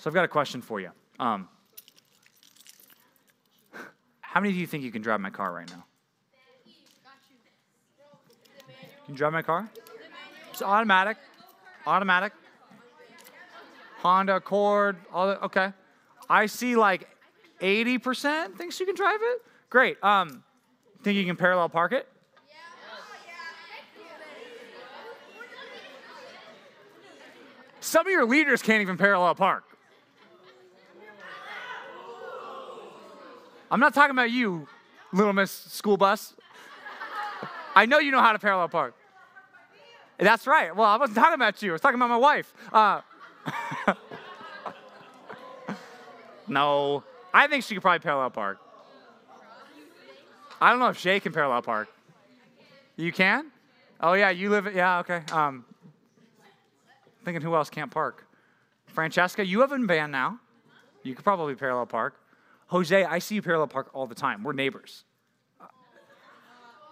So I've got a question for you. Um, how many of you think you can drive my car right now? Can you drive my car? It's automatic. Automatic. Honda Accord. All okay. I see like 80% thinks you can drive it. Great. Um, think you can parallel park it? Some of your leaders can't even parallel park. I'm not talking about you, Little Miss School Bus. I know you know how to parallel park. That's right. Well, I wasn't talking about you. I was talking about my wife. Uh, no, I think she could probably parallel park. I don't know if Shay can parallel park. You can? Oh yeah, you live. Yeah, okay. Um, thinking who else can't park? Francesca, you have a van now. You could probably parallel park. Jose, I see you parallel park all the time. We're neighbors.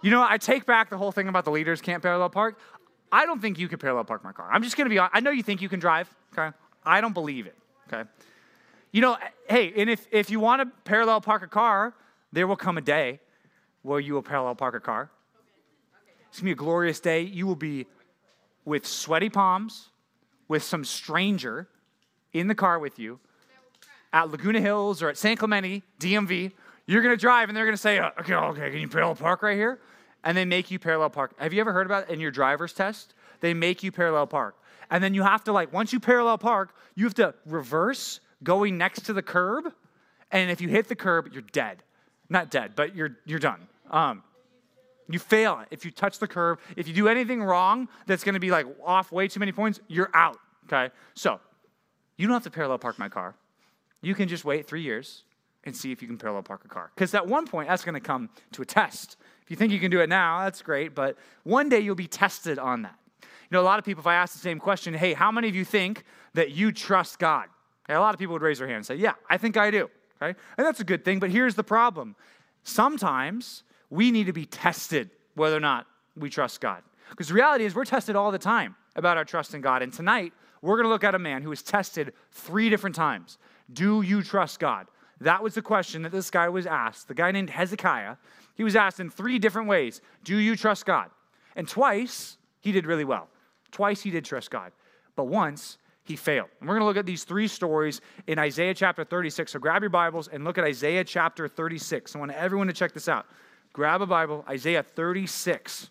You know, I take back the whole thing about the leaders can't parallel park. I don't think you can parallel park my car. I'm just to be honest. I know you think you can drive, okay? I don't believe it, okay? You know, hey, and if, if you want to parallel park a car, there will come a day where you will parallel park a car. It's to be a glorious day. You will be with sweaty palms, with some stranger in the car with you at Laguna Hills or at San Clemente, DMV. You're going to drive and they're going to say, okay, okay, can you parallel park right here? And they make you parallel park. Have you ever heard about it in your driver's test? They make you parallel park. And then you have to, like, once you parallel park, you have to reverse going next to the curb. And if you hit the curb, you're dead. Not dead, but you're, you're done. Um, you fail if you touch the curb. If you do anything wrong that's going to be like off way too many points, you're out. Okay? So, you don't have to parallel park my car. You can just wait three years and see if you can parallel park a car. Because at one point, that's going to come to a test. If you think you can do it now, that's great, but one day you'll be tested on that. You know, a lot of people, if I ask the same question, hey, how many of you think that you trust God? Okay, a lot of people would raise their hand and say, yeah, I think I do. Okay? And that's a good thing, but here's the problem. Sometimes we need to be tested whether or not we trust God. Because the reality is, we're tested all the time about our trust in God. And tonight, we're going to look at a man who was tested three different times. Do you trust God? That was the question that this guy was asked. The guy named Hezekiah, he was asked in three different ways Do you trust God? And twice, he did really well. Twice, he did trust God. But once, he failed. And we're going to look at these three stories in Isaiah chapter 36. So grab your Bibles and look at Isaiah chapter 36. I want everyone to check this out. Grab a Bible, Isaiah 36.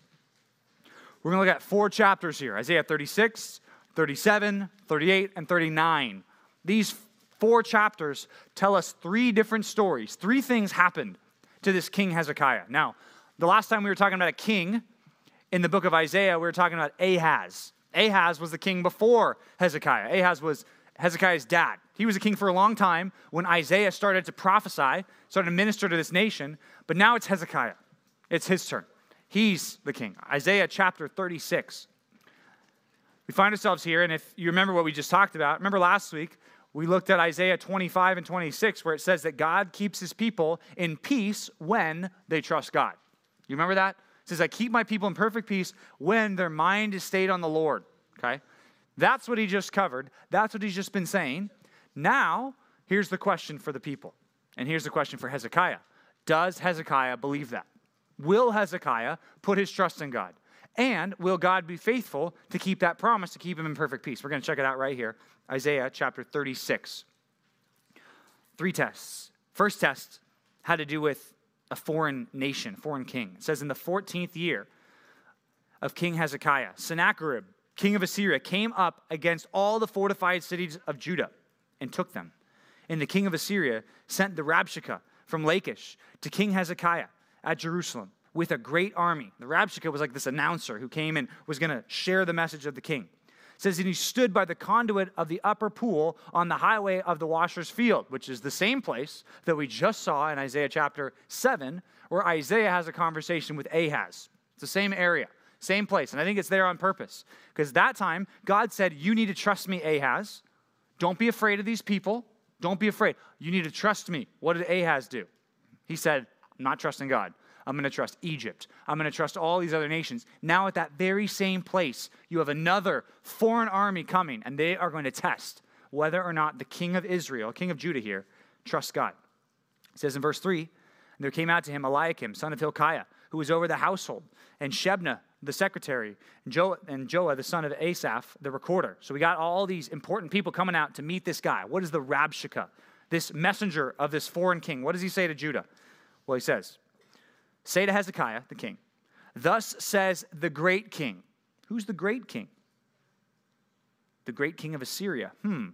We're going to look at four chapters here Isaiah 36, 37, 38, and 39. These four chapters tell us three different stories. Three things happened to this king Hezekiah. Now, the last time we were talking about a king in the book of Isaiah, we were talking about Ahaz. Ahaz was the king before Hezekiah. Ahaz was Hezekiah's dad. He was a king for a long time when Isaiah started to prophesy, started to minister to this nation, but now it's Hezekiah. It's his turn. He's the king. Isaiah chapter 36. We find ourselves here, and if you remember what we just talked about, remember last week, we looked at Isaiah 25 and 26, where it says that God keeps his people in peace when they trust God. You remember that? It says, I keep my people in perfect peace when their mind is stayed on the Lord. Okay? That's what he just covered. That's what he's just been saying. Now, here's the question for the people. And here's the question for Hezekiah Does Hezekiah believe that? Will Hezekiah put his trust in God? And will God be faithful to keep that promise to keep him in perfect peace? We're going to check it out right here Isaiah chapter 36. Three tests. First test had to do with a foreign nation, foreign king. It says, In the 14th year of King Hezekiah, Sennacherib, king of Assyria, came up against all the fortified cities of Judah and took them. And the king of Assyria sent the Rabshakeh from Lachish to King Hezekiah at Jerusalem with a great army. The Rabshakeh was like this announcer who came and was going to share the message of the king. It says, and he stood by the conduit of the upper pool on the highway of the washer's field, which is the same place that we just saw in Isaiah chapter 7, where Isaiah has a conversation with Ahaz. It's the same area, same place. And I think it's there on purpose. Because that time, God said, You need to trust me, Ahaz. Don't be afraid of these people. Don't be afraid. You need to trust me. What did Ahaz do? He said, I'm not trusting God. I'm going to trust Egypt. I'm going to trust all these other nations. Now, at that very same place, you have another foreign army coming, and they are going to test whether or not the king of Israel, king of Judah here, trusts God. It says in verse 3 there came out to him Eliakim, son of Hilkiah, who was over the household, and Shebna, the secretary, and and Joah, the son of Asaph, the recorder. So we got all these important people coming out to meet this guy. What is the Rabshakeh, this messenger of this foreign king? What does he say to Judah? Well, he says, Say to Hezekiah, the king, Thus says the great king. Who's the great king? The great king of Assyria. Hmm.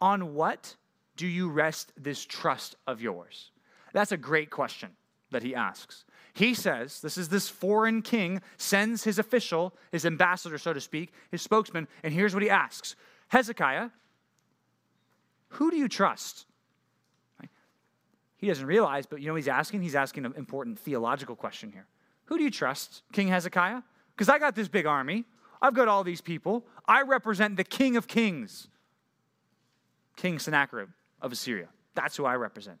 On what do you rest this trust of yours? That's a great question that he asks. He says, This is this foreign king sends his official, his ambassador, so to speak, his spokesman, and here's what he asks Hezekiah, who do you trust? He doesn't realize, but you know he's asking? He's asking an important theological question here. Who do you trust, King Hezekiah? Because I got this big army. I've got all these people. I represent the king of kings, King Sennacherib of Assyria. That's who I represent.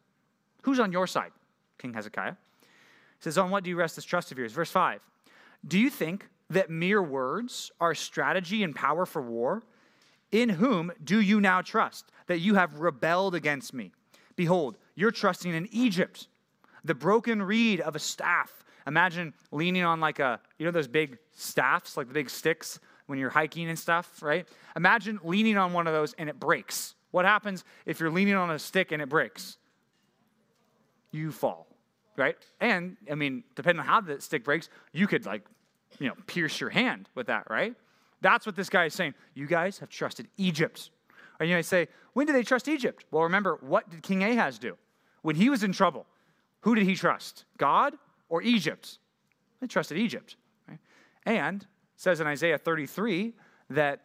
Who's on your side, King Hezekiah? He says, On what do you rest this trust of yours? Verse 5. Do you think that mere words are strategy and power for war? In whom do you now trust that you have rebelled against me? Behold, you're trusting in Egypt, the broken reed of a staff. Imagine leaning on like a, you know, those big staffs, like the big sticks when you're hiking and stuff, right? Imagine leaning on one of those and it breaks. What happens if you're leaning on a stick and it breaks? You fall, right? And, I mean, depending on how the stick breaks, you could like, you know, pierce your hand with that, right? That's what this guy is saying. You guys have trusted Egypt. Or you might say, when did they trust Egypt? Well, remember, what did King Ahaz do? When he was in trouble, who did he trust? God or Egypt? They trusted Egypt. Right? And says in Isaiah 33 that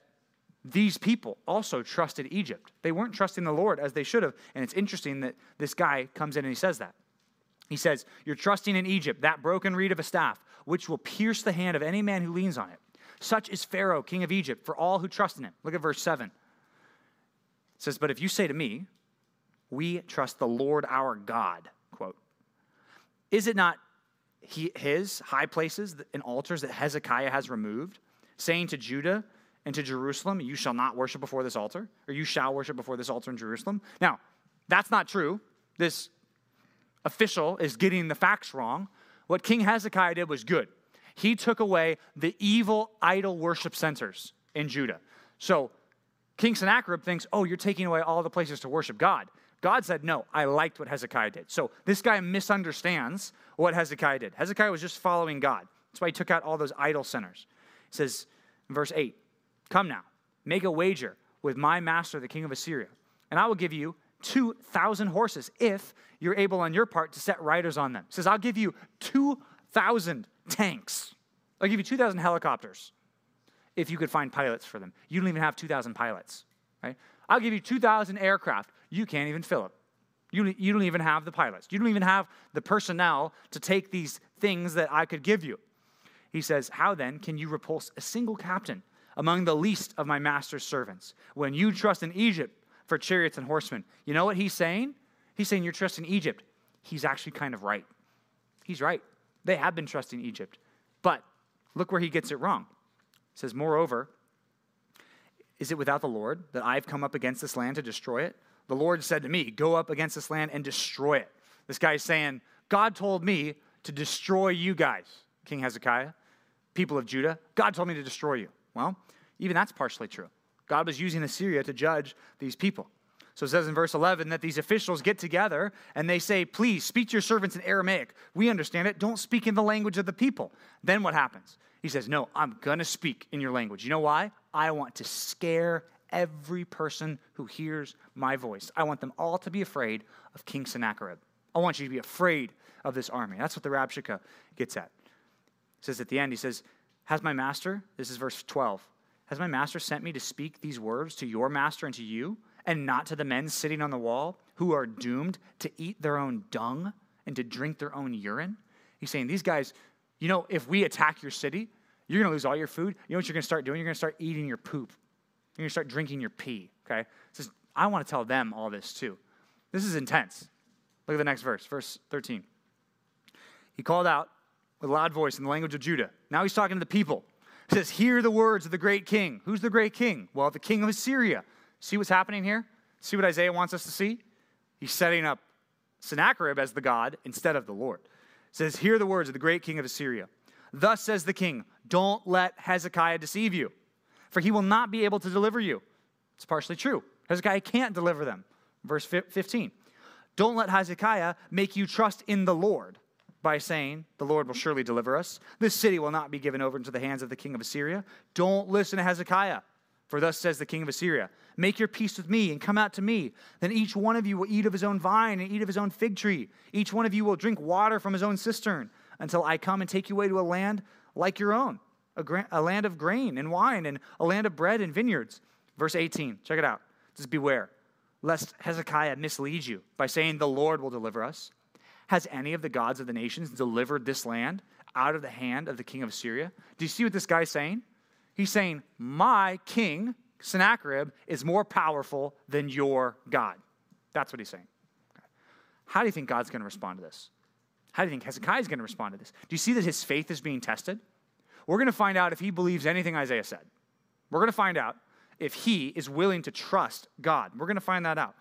these people also trusted Egypt. They weren't trusting the Lord as they should have. And it's interesting that this guy comes in and he says that. He says, You're trusting in Egypt, that broken reed of a staff, which will pierce the hand of any man who leans on it. Such is Pharaoh, king of Egypt, for all who trust in him. Look at verse 7 says, But if you say to me, We trust the Lord our God, quote, is it not he, his high places and altars that Hezekiah has removed, saying to Judah and to Jerusalem, You shall not worship before this altar, or you shall worship before this altar in Jerusalem? Now, that's not true. This official is getting the facts wrong. What King Hezekiah did was good. He took away the evil idol worship centers in Judah. So King Sennacherib thinks, oh, you're taking away all the places to worship God. God said, no, I liked what Hezekiah did. So this guy misunderstands what Hezekiah did. Hezekiah was just following God. That's why he took out all those idol centers. He says, verse 8, Come now, make a wager with my master, the king of Assyria, and I will give you 2,000 horses if you're able on your part to set riders on them. He says, I'll give you 2,000 tanks. I'll give you 2,000 helicopters if you could find pilots for them. You don't even have 2,000 pilots, right? I'll give you 2,000 aircraft. You can't even fill it. You, you don't even have the pilots. You don't even have the personnel to take these things that I could give you. He says, How then can you repulse a single captain among the least of my master's servants when you trust in Egypt for chariots and horsemen? You know what he's saying? He's saying you're trusting Egypt. He's actually kind of right. He's right. They have been trusting Egypt. But look where he gets it wrong says, Moreover, is it without the Lord that I've come up against this land to destroy it? The Lord said to me, Go up against this land and destroy it. This guy is saying, God told me to destroy you guys, King Hezekiah, people of Judah. God told me to destroy you. Well, even that's partially true. God was using Assyria to judge these people. So it says in verse 11 that these officials get together and they say, Please speak to your servants in Aramaic. We understand it. Don't speak in the language of the people. Then what happens? He says, No, I'm going to speak in your language. You know why? I want to scare every person who hears my voice. I want them all to be afraid of King Sennacherib. I want you to be afraid of this army. That's what the Rabshakeh gets at. He says at the end, he says, Has my master, this is verse 12, has my master sent me to speak these words to your master and to you, and not to the men sitting on the wall who are doomed to eat their own dung and to drink their own urine? He's saying, These guys, you know, if we attack your city, you're going to lose all your food. You know what you're going to start doing? You're going to start eating your poop. You're going to start drinking your pee, okay? Says, I want to tell them all this too. This is intense. Look at the next verse, verse 13. He called out with a loud voice in the language of Judah. Now he's talking to the people. He says, Hear the words of the great king. Who's the great king? Well, the king of Assyria See what's happening here? See what Isaiah wants us to see? He's setting up Sennacherib as the God instead of the Lord. It says, Hear the words of the great king of Assyria. Thus says the king, Don't let Hezekiah deceive you, for he will not be able to deliver you. It's partially true. Hezekiah can't deliver them. Verse 15. Don't let Hezekiah make you trust in the Lord by saying, The Lord will surely deliver us. This city will not be given over into the hands of the king of Assyria. Don't listen to Hezekiah. For thus says the king of Assyria Make your peace with me and come out to me. Then each one of you will eat of his own vine and eat of his own fig tree. Each one of you will drink water from his own cistern until I come and take you away to a land like your own, a, gra- a land of grain and wine and a land of bread and vineyards. Verse 18, check it out. Just beware, lest Hezekiah mislead you by saying, The Lord will deliver us. Has any of the gods of the nations delivered this land out of the hand of the king of Assyria? Do you see what this guy's saying? He's saying, My king, Sennacherib, is more powerful than your God. That's what he's saying. How do you think God's going to respond to this? How do you think Hezekiah is going to respond to this? Do you see that his faith is being tested? We're going to find out if he believes anything Isaiah said. We're going to find out if he is willing to trust God. We're going to find that out.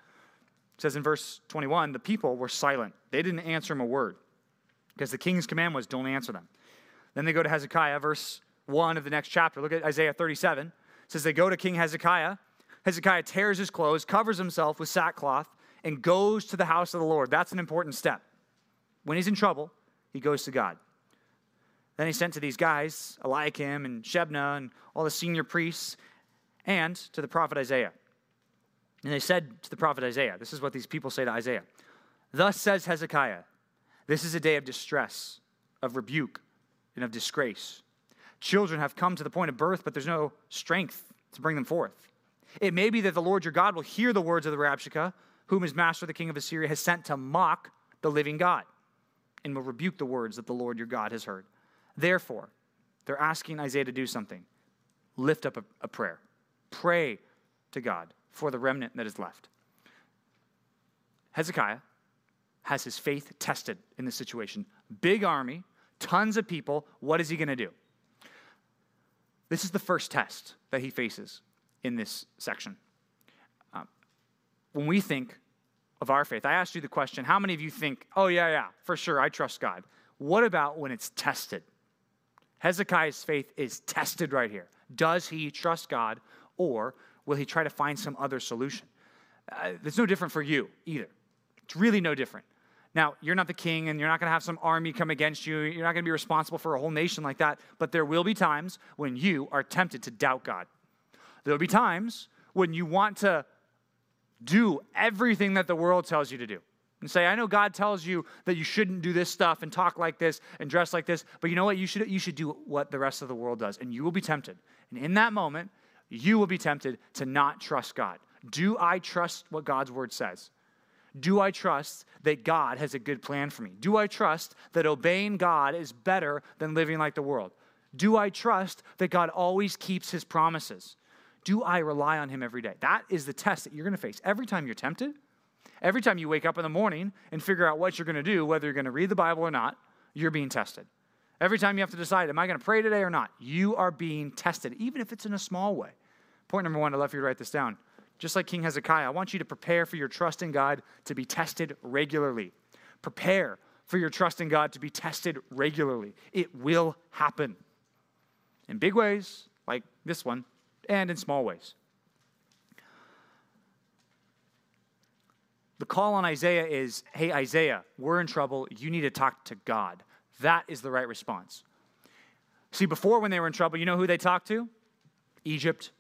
It says in verse 21 the people were silent. They didn't answer him a word because the king's command was don't answer them. Then they go to Hezekiah, verse 1 of the next chapter. Look at Isaiah 37. It says they go to King Hezekiah. Hezekiah tears his clothes, covers himself with sackcloth, and goes to the house of the Lord. That's an important step. When he's in trouble, he goes to God. Then he sent to these guys, Eliakim and Shebna and all the senior priests, and to the prophet Isaiah. And they said to the prophet Isaiah, This is what these people say to Isaiah Thus says Hezekiah, This is a day of distress, of rebuke, and of disgrace. Children have come to the point of birth, but there's no strength to bring them forth. It may be that the Lord your God will hear the words of the Rabshakeh, whom his master, the king of Assyria, has sent to mock the living God, and will rebuke the words that the Lord your God has heard. Therefore, they're asking Isaiah to do something. Lift up a, a prayer. Pray to God for the remnant that is left. Hezekiah has his faith tested in this situation. Big army, tons of people. What is he going to do? This is the first test that he faces in this section. Um, when we think of our faith, I asked you the question how many of you think, oh, yeah, yeah, for sure, I trust God? What about when it's tested? Hezekiah's faith is tested right here. Does he trust God or will he try to find some other solution? Uh, it's no different for you either. It's really no different. Now, you're not the king and you're not going to have some army come against you. You're not going to be responsible for a whole nation like that. But there will be times when you are tempted to doubt God. There will be times when you want to do everything that the world tells you to do. And say, I know God tells you that you shouldn't do this stuff and talk like this and dress like this, but you know what? You should, you should do what the rest of the world does, and you will be tempted. And in that moment, you will be tempted to not trust God. Do I trust what God's word says? Do I trust that God has a good plan for me? Do I trust that obeying God is better than living like the world? Do I trust that God always keeps his promises? Do I rely on him every day? That is the test that you're going to face. Every time you're tempted, every time you wake up in the morning and figure out what you're going to do, whether you're going to read the Bible or not, you're being tested. Every time you have to decide, am I going to pray today or not? You are being tested, even if it's in a small way. Point number one, I'd love for you to write this down. Just like King Hezekiah, I want you to prepare for your trust in God to be tested regularly. Prepare for your trust in God to be tested regularly. It will happen in big ways, like this one, and in small ways. The call on Isaiah is hey, Isaiah, we're in trouble. You need to talk to God. That is the right response. See, before when they were in trouble, you know who they talked to? Egypt,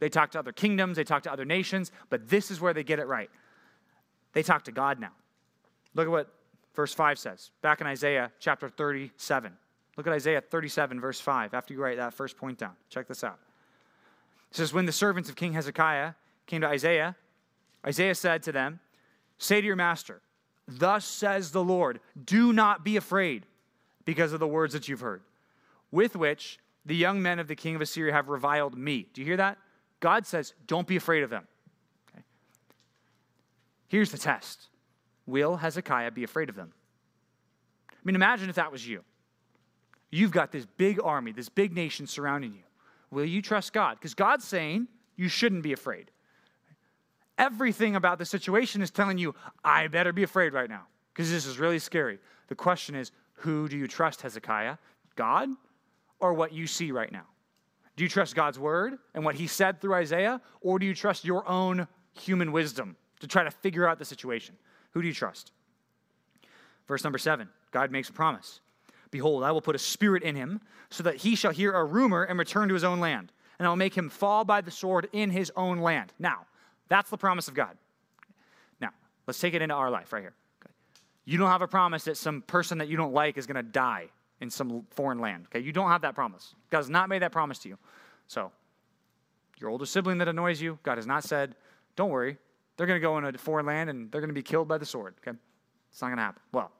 they talk to other kingdoms, they talk to other nations, but this is where they get it right. They talk to God now. Look at what verse 5 says, back in Isaiah chapter 37. Look at Isaiah 37, verse 5, after you write that first point down. Check this out. It says, When the servants of King Hezekiah came to Isaiah, Isaiah said to them, Say to your master, Thus says the Lord, do not be afraid because of the words that you've heard, with which the young men of the king of Assyria have reviled me. Do you hear that? God says, don't be afraid of them. Okay? Here's the test Will Hezekiah be afraid of them? I mean, imagine if that was you. You've got this big army, this big nation surrounding you. Will you trust God? Because God's saying you shouldn't be afraid. everything about the situation is telling you, I better be afraid right now because this is really scary. The question is, who do you trust, Hezekiah? God or what you see right now? Do you trust God's word and what he said through Isaiah, or do you trust your own human wisdom to try to figure out the situation? Who do you trust? Verse number seven God makes a promise. Behold, I will put a spirit in him, so that he shall hear a rumor and return to his own land. And I will make him fall by the sword in his own land. Now, that's the promise of God. Now, let's take it into our life right here. You don't have a promise that some person that you don't like is going to die in some foreign land. Okay, you don't have that promise. God has not made that promise to you. So, your older sibling that annoys you, God has not said, don't worry, they're going to go in a foreign land and they're going to be killed by the sword. Okay, it's not going to happen. Well,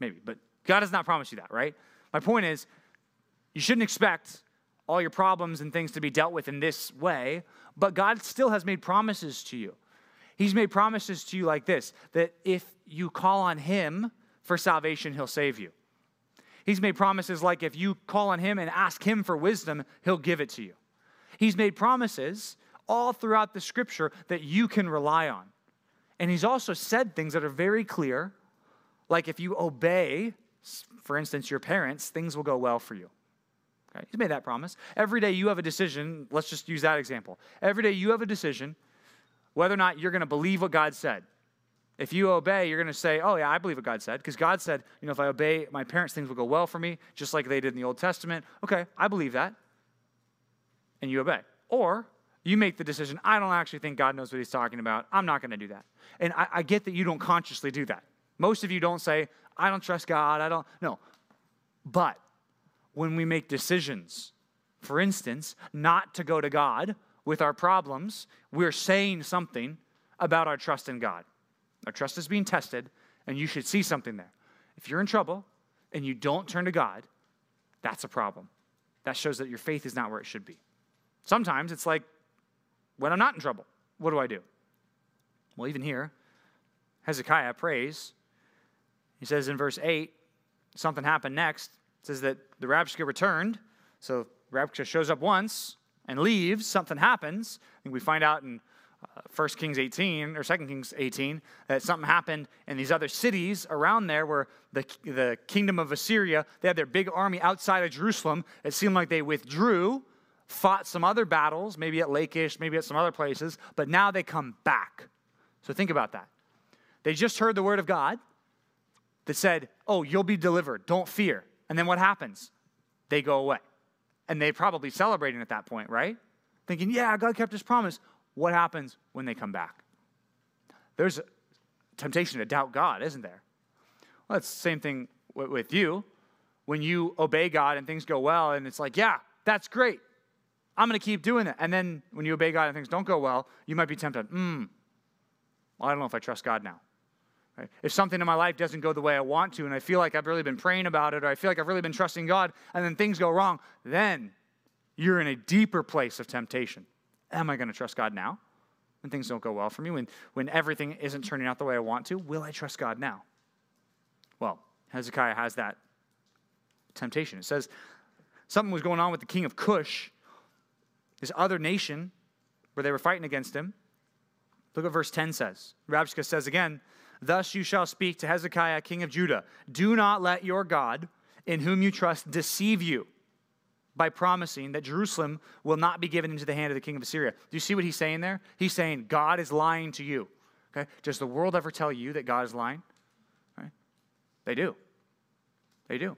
maybe, but God has not promised you that, right? My point is, you shouldn't expect all your problems and things to be dealt with in this way, but God still has made promises to you. He's made promises to you like this that if you call on Him for salvation, He'll save you. He's made promises like if you call on Him and ask Him for wisdom, He'll give it to you. He's made promises all throughout the scripture that you can rely on. And He's also said things that are very clear, like if you obey for instance, your parents, things will go well for you. Okay? He's made that promise. Every day you have a decision. Let's just use that example. Every day you have a decision whether or not you're going to believe what God said. If you obey, you're going to say, Oh, yeah, I believe what God said. Because God said, You know, if I obey my parents, things will go well for me, just like they did in the Old Testament. Okay, I believe that. And you obey. Or you make the decision, I don't actually think God knows what he's talking about. I'm not going to do that. And I, I get that you don't consciously do that. Most of you don't say, I don't trust God. I don't. No. But when we make decisions, for instance, not to go to God with our problems, we're saying something about our trust in God. Our trust is being tested, and you should see something there. If you're in trouble and you don't turn to God, that's a problem. That shows that your faith is not where it should be. Sometimes it's like, when I'm not in trouble, what do I do? Well, even here, Hezekiah prays he says in verse 8, something happened next. It says that the Rabshakeh returned. So Rabshakeh shows up once and leaves. Something happens. And we find out in uh, 1 Kings 18 or 2 Kings 18 that something happened in these other cities around there where the, the kingdom of Assyria, they had their big army outside of Jerusalem. It seemed like they withdrew, fought some other battles, maybe at Lachish, maybe at some other places, but now they come back. So think about that. They just heard the word of God that said, Oh, you'll be delivered, don't fear. And then what happens? They go away. And they probably celebrating at that point, right? Thinking, Yeah, God kept his promise. What happens when they come back? There's a temptation to doubt God, isn't there? Well, it's the same thing with you. When you obey God and things go well, and it's like, Yeah, that's great. I'm going to keep doing it. And then when you obey God and things don't go well, you might be tempted, hmm, well, I don't know if I trust God now. Right? If something in my life doesn't go the way I want to, and I feel like I've really been praying about it, or I feel like I've really been trusting God, and then things go wrong, then you're in a deeper place of temptation. Am I going to trust God now? When things don't go well for me, when, when everything isn't turning out the way I want to, will I trust God now? Well, Hezekiah has that temptation. It says something was going on with the king of Cush, this other nation, where they were fighting against him. Look what verse 10 says. Rabshakeh says again, Thus you shall speak to Hezekiah, king of Judah Do not let your God, in whom you trust, deceive you by promising that Jerusalem will not be given into the hand of the king of Assyria. Do you see what he's saying there? He's saying God is lying to you. Okay? Does the world ever tell you that God is lying? Right? They do. They do.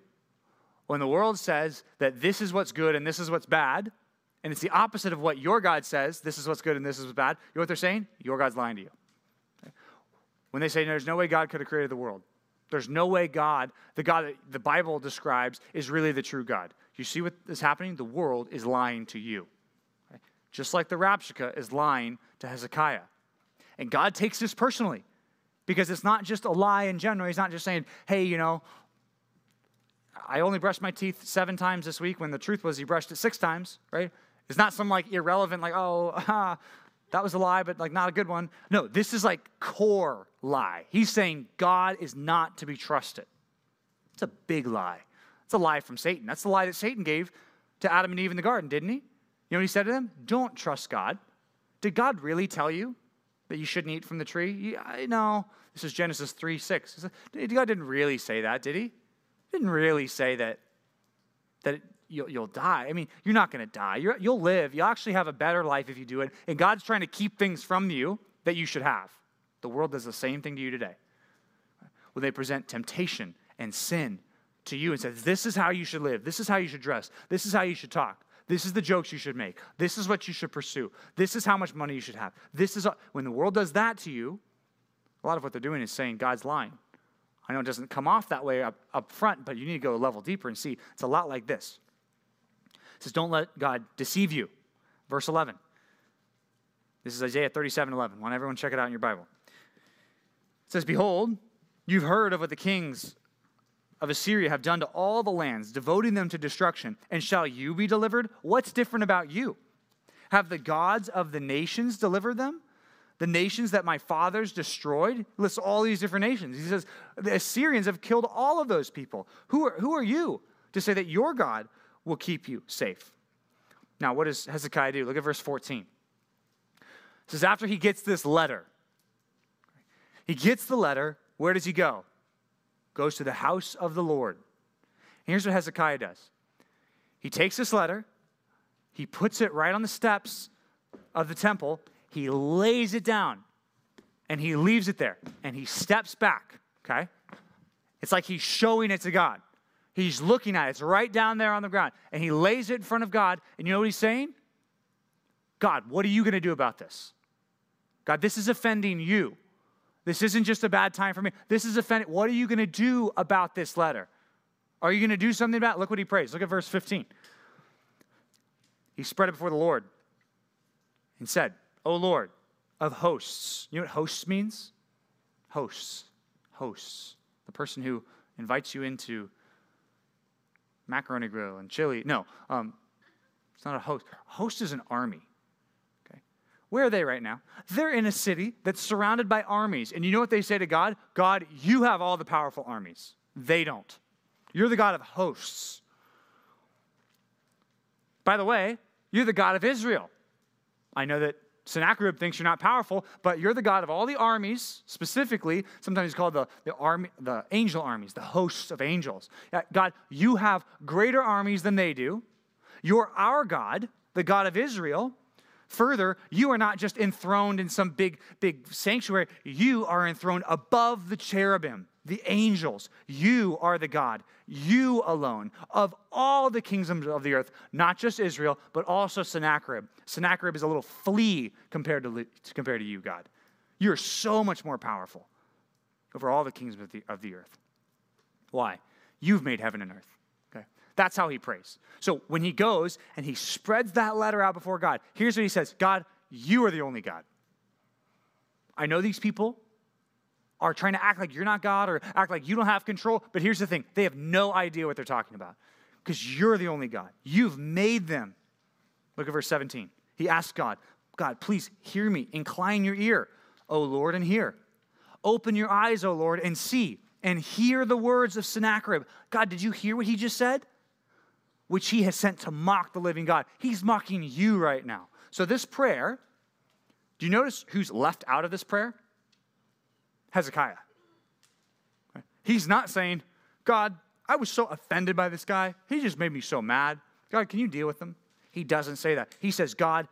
When the world says that this is what's good and this is what's bad, and it's the opposite of what your God says, this is what's good and this is what's bad, you know what they're saying? Your God's lying to you. When they say there's no way God could have created the world, there's no way God, the God that the Bible describes, is really the true God. You see what is happening? The world is lying to you. Just like the Rabshakeh is lying to Hezekiah. And God takes this personally because it's not just a lie in general. He's not just saying, hey, you know, I only brushed my teeth seven times this week when the truth was he brushed it six times, right? It's not some like irrelevant, like, oh, that was a lie, but like not a good one. No, this is like core lie. He's saying God is not to be trusted. It's a big lie. It's a lie from Satan. That's the lie that Satan gave to Adam and Eve in the garden, didn't he? You know what he said to them? Don't trust God. Did God really tell you that you shouldn't eat from the tree? Yeah, no. This is Genesis 3 6. God didn't really say that, did he? Didn't really say that, that you'll, you'll die. I mean, you're not going to die. you you'll live. You'll actually have a better life if you do it. And God's trying to keep things from you that you should have. The world does the same thing to you today. When they present temptation and sin to you and says, This is how you should live. This is how you should dress. This is how you should talk. This is the jokes you should make. This is what you should pursue. This is how much money you should have. This is when the world does that to you, a lot of what they're doing is saying God's lying. I know it doesn't come off that way up, up front, but you need to go a level deeper and see it's a lot like this. It says, Don't let God deceive you. Verse 11. This is Isaiah 37 11. Want everyone check it out in your Bible. It says, Behold, you've heard of what the kings of Assyria have done to all the lands, devoting them to destruction. And shall you be delivered? What's different about you? Have the gods of the nations delivered them? The nations that my fathers destroyed? Lists all these different nations. He says, the Assyrians have killed all of those people. Who are, who are you to say that your God will keep you safe? Now, what does Hezekiah do? Look at verse 14. It says, after he gets this letter, he gets the letter, where does he go? Goes to the house of the Lord. And here's what Hezekiah does he takes this letter, he puts it right on the steps of the temple, he lays it down, and he leaves it there, and he steps back, okay? It's like he's showing it to God. He's looking at it. It's right down there on the ground. And he lays it in front of God. And you know what he's saying? God, what are you going to do about this? God, this is offending you. This isn't just a bad time for me. This is offending. What are you going to do about this letter? Are you going to do something about it? Look what he prays. Look at verse 15. He spread it before the Lord and said, O Lord of hosts. You know what hosts means? Hosts. Hosts. The person who invites you into macaroni grill and chili. No, um, it's not a host. Host is an army. Where are they right now? They're in a city that's surrounded by armies. And you know what they say to God? God, you have all the powerful armies. They don't. You're the God of hosts. By the way, you're the God of Israel. I know that Sennacherib thinks you're not powerful, but you're the God of all the armies, specifically, sometimes called the, the, army, the angel armies, the hosts of angels. God, you have greater armies than they do. You're our God, the God of Israel. Further, you are not just enthroned in some big, big sanctuary. You are enthroned above the cherubim, the angels. You are the God, you alone, of all the kingdoms of the earth, not just Israel, but also Sennacherib. Sennacherib is a little flea compared to, compared to you, God. You're so much more powerful over all the kingdoms of the, of the earth. Why? You've made heaven and earth. That's how he prays. So when he goes and he spreads that letter out before God, here's what he says God, you are the only God. I know these people are trying to act like you're not God or act like you don't have control, but here's the thing they have no idea what they're talking about because you're the only God. You've made them. Look at verse 17. He asks God, God, please hear me. Incline your ear, O Lord, and hear. Open your eyes, O Lord, and see, and hear the words of Sennacherib. God, did you hear what he just said? Which he has sent to mock the living God. He's mocking you right now. So, this prayer, do you notice who's left out of this prayer? Hezekiah. He's not saying, God, I was so offended by this guy. He just made me so mad. God, can you deal with him? He doesn't say that. He says, God,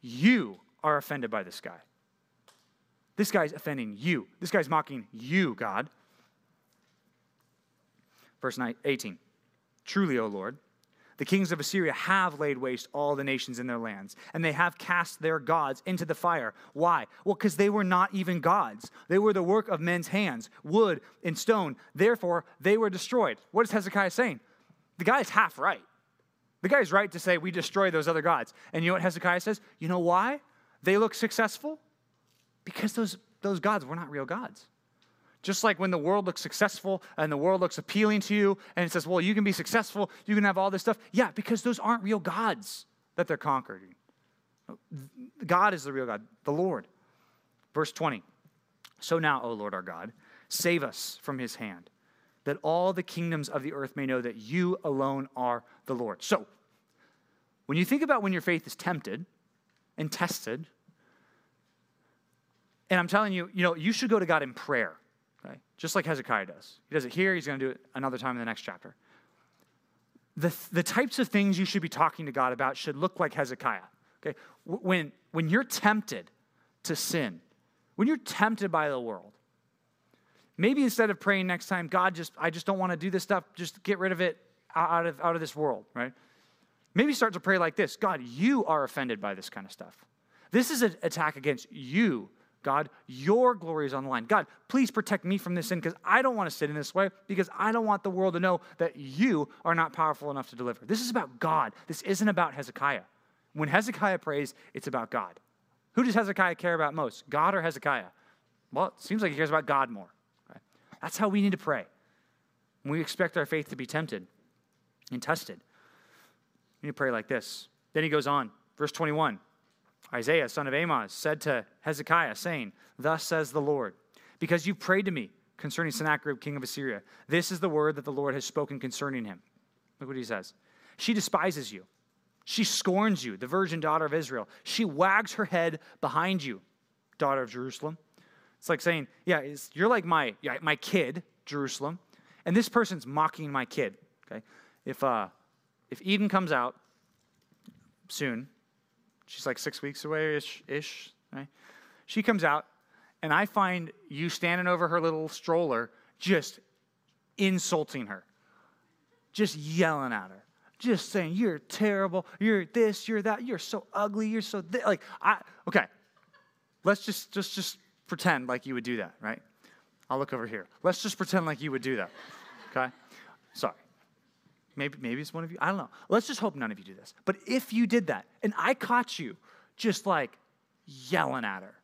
you are offended by this guy. This guy's offending you. This guy's mocking you, God. Verse 18 Truly, O Lord, the kings of Assyria have laid waste all the nations in their lands, and they have cast their gods into the fire. Why? Well, because they were not even gods. They were the work of men's hands, wood and stone. Therefore, they were destroyed. What is Hezekiah saying? The guy is half right. The guy is right to say, We destroy those other gods. And you know what Hezekiah says? You know why they look successful? Because those, those gods were not real gods. Just like when the world looks successful and the world looks appealing to you and it says, well, you can be successful, you can have all this stuff. Yeah, because those aren't real gods that they're conquering. God is the real God, the Lord. Verse 20. So now, O Lord our God, save us from his hand, that all the kingdoms of the earth may know that you alone are the Lord. So, when you think about when your faith is tempted and tested, And I'm telling you, you know, you should go to God in prayer, okay? Just like Hezekiah does. He does it here, he's going to do it another time in the next chapter. The, the types of things you should be talking to God about should look like Hezekiah. Okay? When, when you're tempted to sin, when you're tempted by the world, maybe instead of praying next time, God, just I just don't want to do this stuff, just get rid of it out of, out of this world, right? Maybe start to pray like this God, you are offended by this kind of stuff. This is an attack against you, God. Your glory is on the line. God, please protect me from this sin because I don't want to sit in this way because I don't want the world to know that you are not powerful enough to deliver. This is about God. This isn't about Hezekiah. When Hezekiah prays, it's about God. Who does Hezekiah care about most, God or Hezekiah? Well, it seems like he cares about God more. Right? That's how we need to pray. we expect our faith to be tempted and tested. To pray like this. Then he goes on, verse 21. Isaiah, son of Amoz, said to Hezekiah, saying, Thus says the Lord, because you prayed to me concerning Sennacherib, king of Assyria, this is the word that the Lord has spoken concerning him. Look what he says. She despises you she scorns you, the virgin daughter of Israel. She wags her head behind you, daughter of Jerusalem. It's like saying, Yeah, you're like my, my kid, Jerusalem, and this person's mocking my kid. Okay? If, uh, if Eden comes out soon, she's like six weeks away ish, ish right? She comes out, and I find you standing over her little stroller, just insulting her, just yelling at her just saying you're terrible, you're this, you're that, you're so ugly, you're so like I okay. Let's just just just pretend like you would do that, right? I'll look over here. Let's just pretend like you would do that. Okay? Sorry. Maybe maybe it's one of you. I don't know. Let's just hope none of you do this. But if you did that and I caught you just like yelling at her,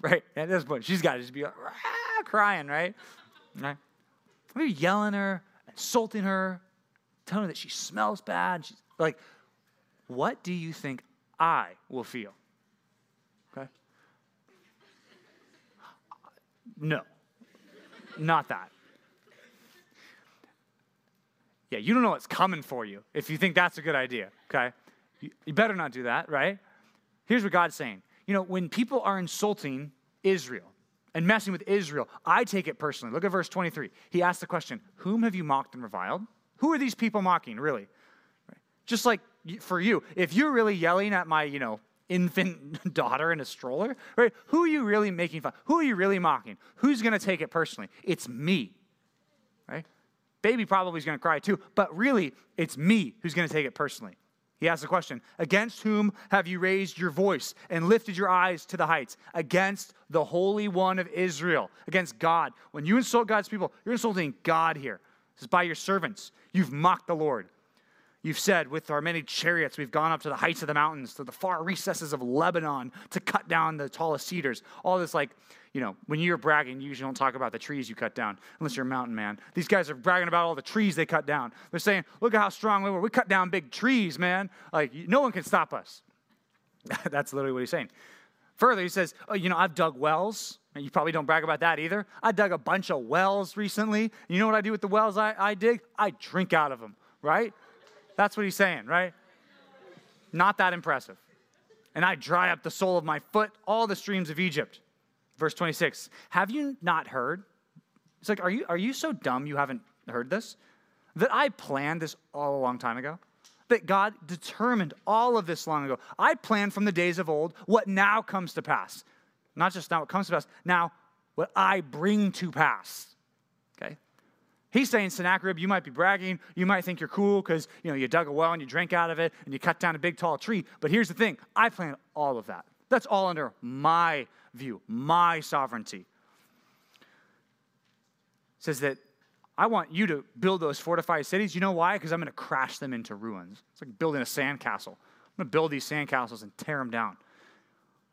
right? At this point, she's got to just be like, crying, right? Right? Maybe yelling her, insulting her, telling her that she smells bad. She's like, what do you think I will feel? Okay? No, not that. Yeah, you don't know what's coming for you if you think that's a good idea, okay? You, you better not do that, right? Here's what God's saying. You know, when people are insulting Israel and messing with Israel, I take it personally. Look at verse 23. He asks the question, Whom have you mocked and reviled? Who are these people mocking, really? Just like for you, if you're really yelling at my, you know, infant daughter in a stroller, right? Who are you really making fun? Who are you really mocking? Who's going to take it personally? It's me? Baby probably is going to cry too, but really, it's me who's going to take it personally. He asks the question Against whom have you raised your voice and lifted your eyes to the heights? Against the Holy One of Israel, against God. When you insult God's people, you're insulting God here. This is by your servants. You've mocked the Lord. You've said, with our many chariots, we've gone up to the heights of the mountains, to the far recesses of Lebanon to cut down the tallest cedars. All this, like, you know, when you're bragging, you usually don't talk about the trees you cut down, unless you're a mountain man. These guys are bragging about all the trees they cut down. They're saying, look at how strong we were. We cut down big trees, man. Like, no one can stop us. That's literally what he's saying. Further, he says, oh, you know, I've dug wells. You probably don't brag about that either. I dug a bunch of wells recently. You know what I do with the wells I, I dig? I drink out of them, right? That's what he's saying, right? Not that impressive. And I dry up the sole of my foot, all the streams of Egypt. Verse 26. Have you not heard? It's like, are you, are you so dumb you haven't heard this? That I planned this all a long time ago? That God determined all of this long ago. I planned from the days of old what now comes to pass. Not just now what comes to pass, now what I bring to pass. Okay? He's saying, Sennacherib, you might be bragging. You might think you're cool because you know you dug a well and you drank out of it and you cut down a big tall tree. But here's the thing I planned all of that. That's all under my view, my sovereignty. It says that I want you to build those fortified cities. You know why? Because I'm going to crash them into ruins. It's like building a sandcastle. I'm going to build these sandcastles and tear them down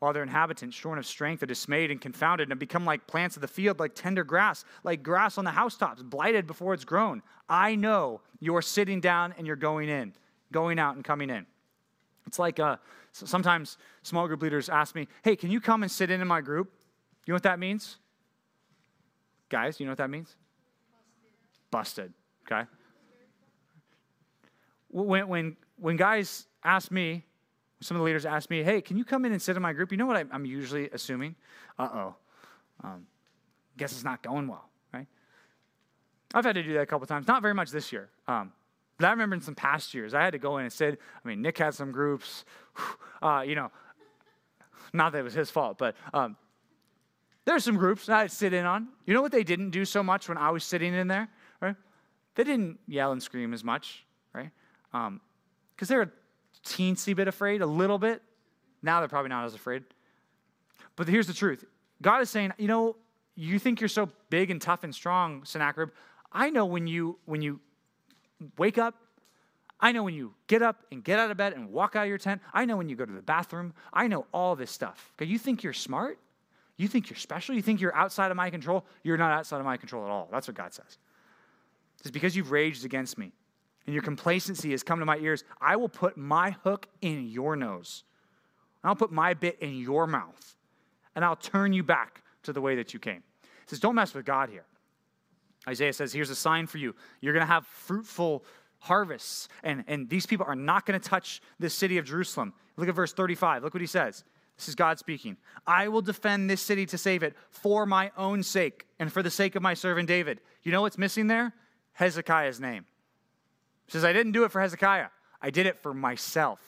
while their inhabitants, shorn of strength, are dismayed and confounded and become like plants of the field, like tender grass, like grass on the housetops, blighted before it's grown. I know you're sitting down and you're going in, going out and coming in. It's like uh, sometimes small group leaders ask me, hey, can you come and sit in in my group? You know what that means? Guys, you know what that means? Busted, okay? When, when, when guys ask me, Some of the leaders asked me, hey, can you come in and sit in my group? You know what I'm, I'm usually assuming? Uh oh. Um, guess it's not going well, right? I've had to do that a couple times, not very much this year. Um, but I remember in some past years, I had to go in and sit. I mean, Nick had some groups, uh, you know, not that it was his fault, but um, there's some groups that I'd sit in on. You know what they didn't do so much when I was sitting in there, right? They didn't yell and scream as much, right? Because um, they're teensy bit afraid, a little bit. Now they're probably not as afraid. But here's the truth God is saying, you know, you think you're so big and tough and strong, Sennacherib. I know when you when you wake up, I know when you get up and get out of bed and walk out of your tent. I know when you go to the bathroom. I know all this stuff. Okay, you think you're smart? You think you're special? You think you're outside of my control? You're not outside of my control at all. That's what God says. It's because you've raged against me and your complacency has come to my ears. I will put my hook in your nose. I'll put my bit in your mouth and I'll turn you back to the way that you came. He says, Don't mess with God here. Isaiah says, Here's a sign for you. You're going to have fruitful harvests, and, and these people are not going to touch the city of Jerusalem. Look at verse 35. Look what he says. This is God speaking. I will defend this city to save it for my own sake and for the sake of my servant David. You know what's missing there? Hezekiah's name. Says, I didn't do it for Hezekiah, I did it for myself.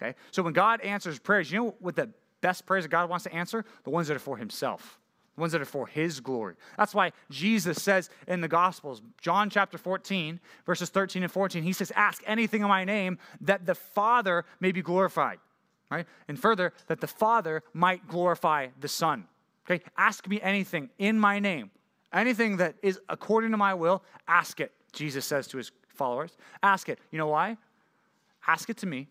Okay? So when God answers prayers, you know what the best prayers that God wants to answer? The ones that are for himself the ones that are for his glory. That's why Jesus says in the Gospels, John chapter 14, verses 13 and 14, he says, Ask anything in my name that the Father may be glorified. Right? And further, that the Father might glorify the Son. Okay? Ask me anything in my name. Anything that is according to my will, ask it, Jesus says to his followers. Ask it. You know why? Ask it to me.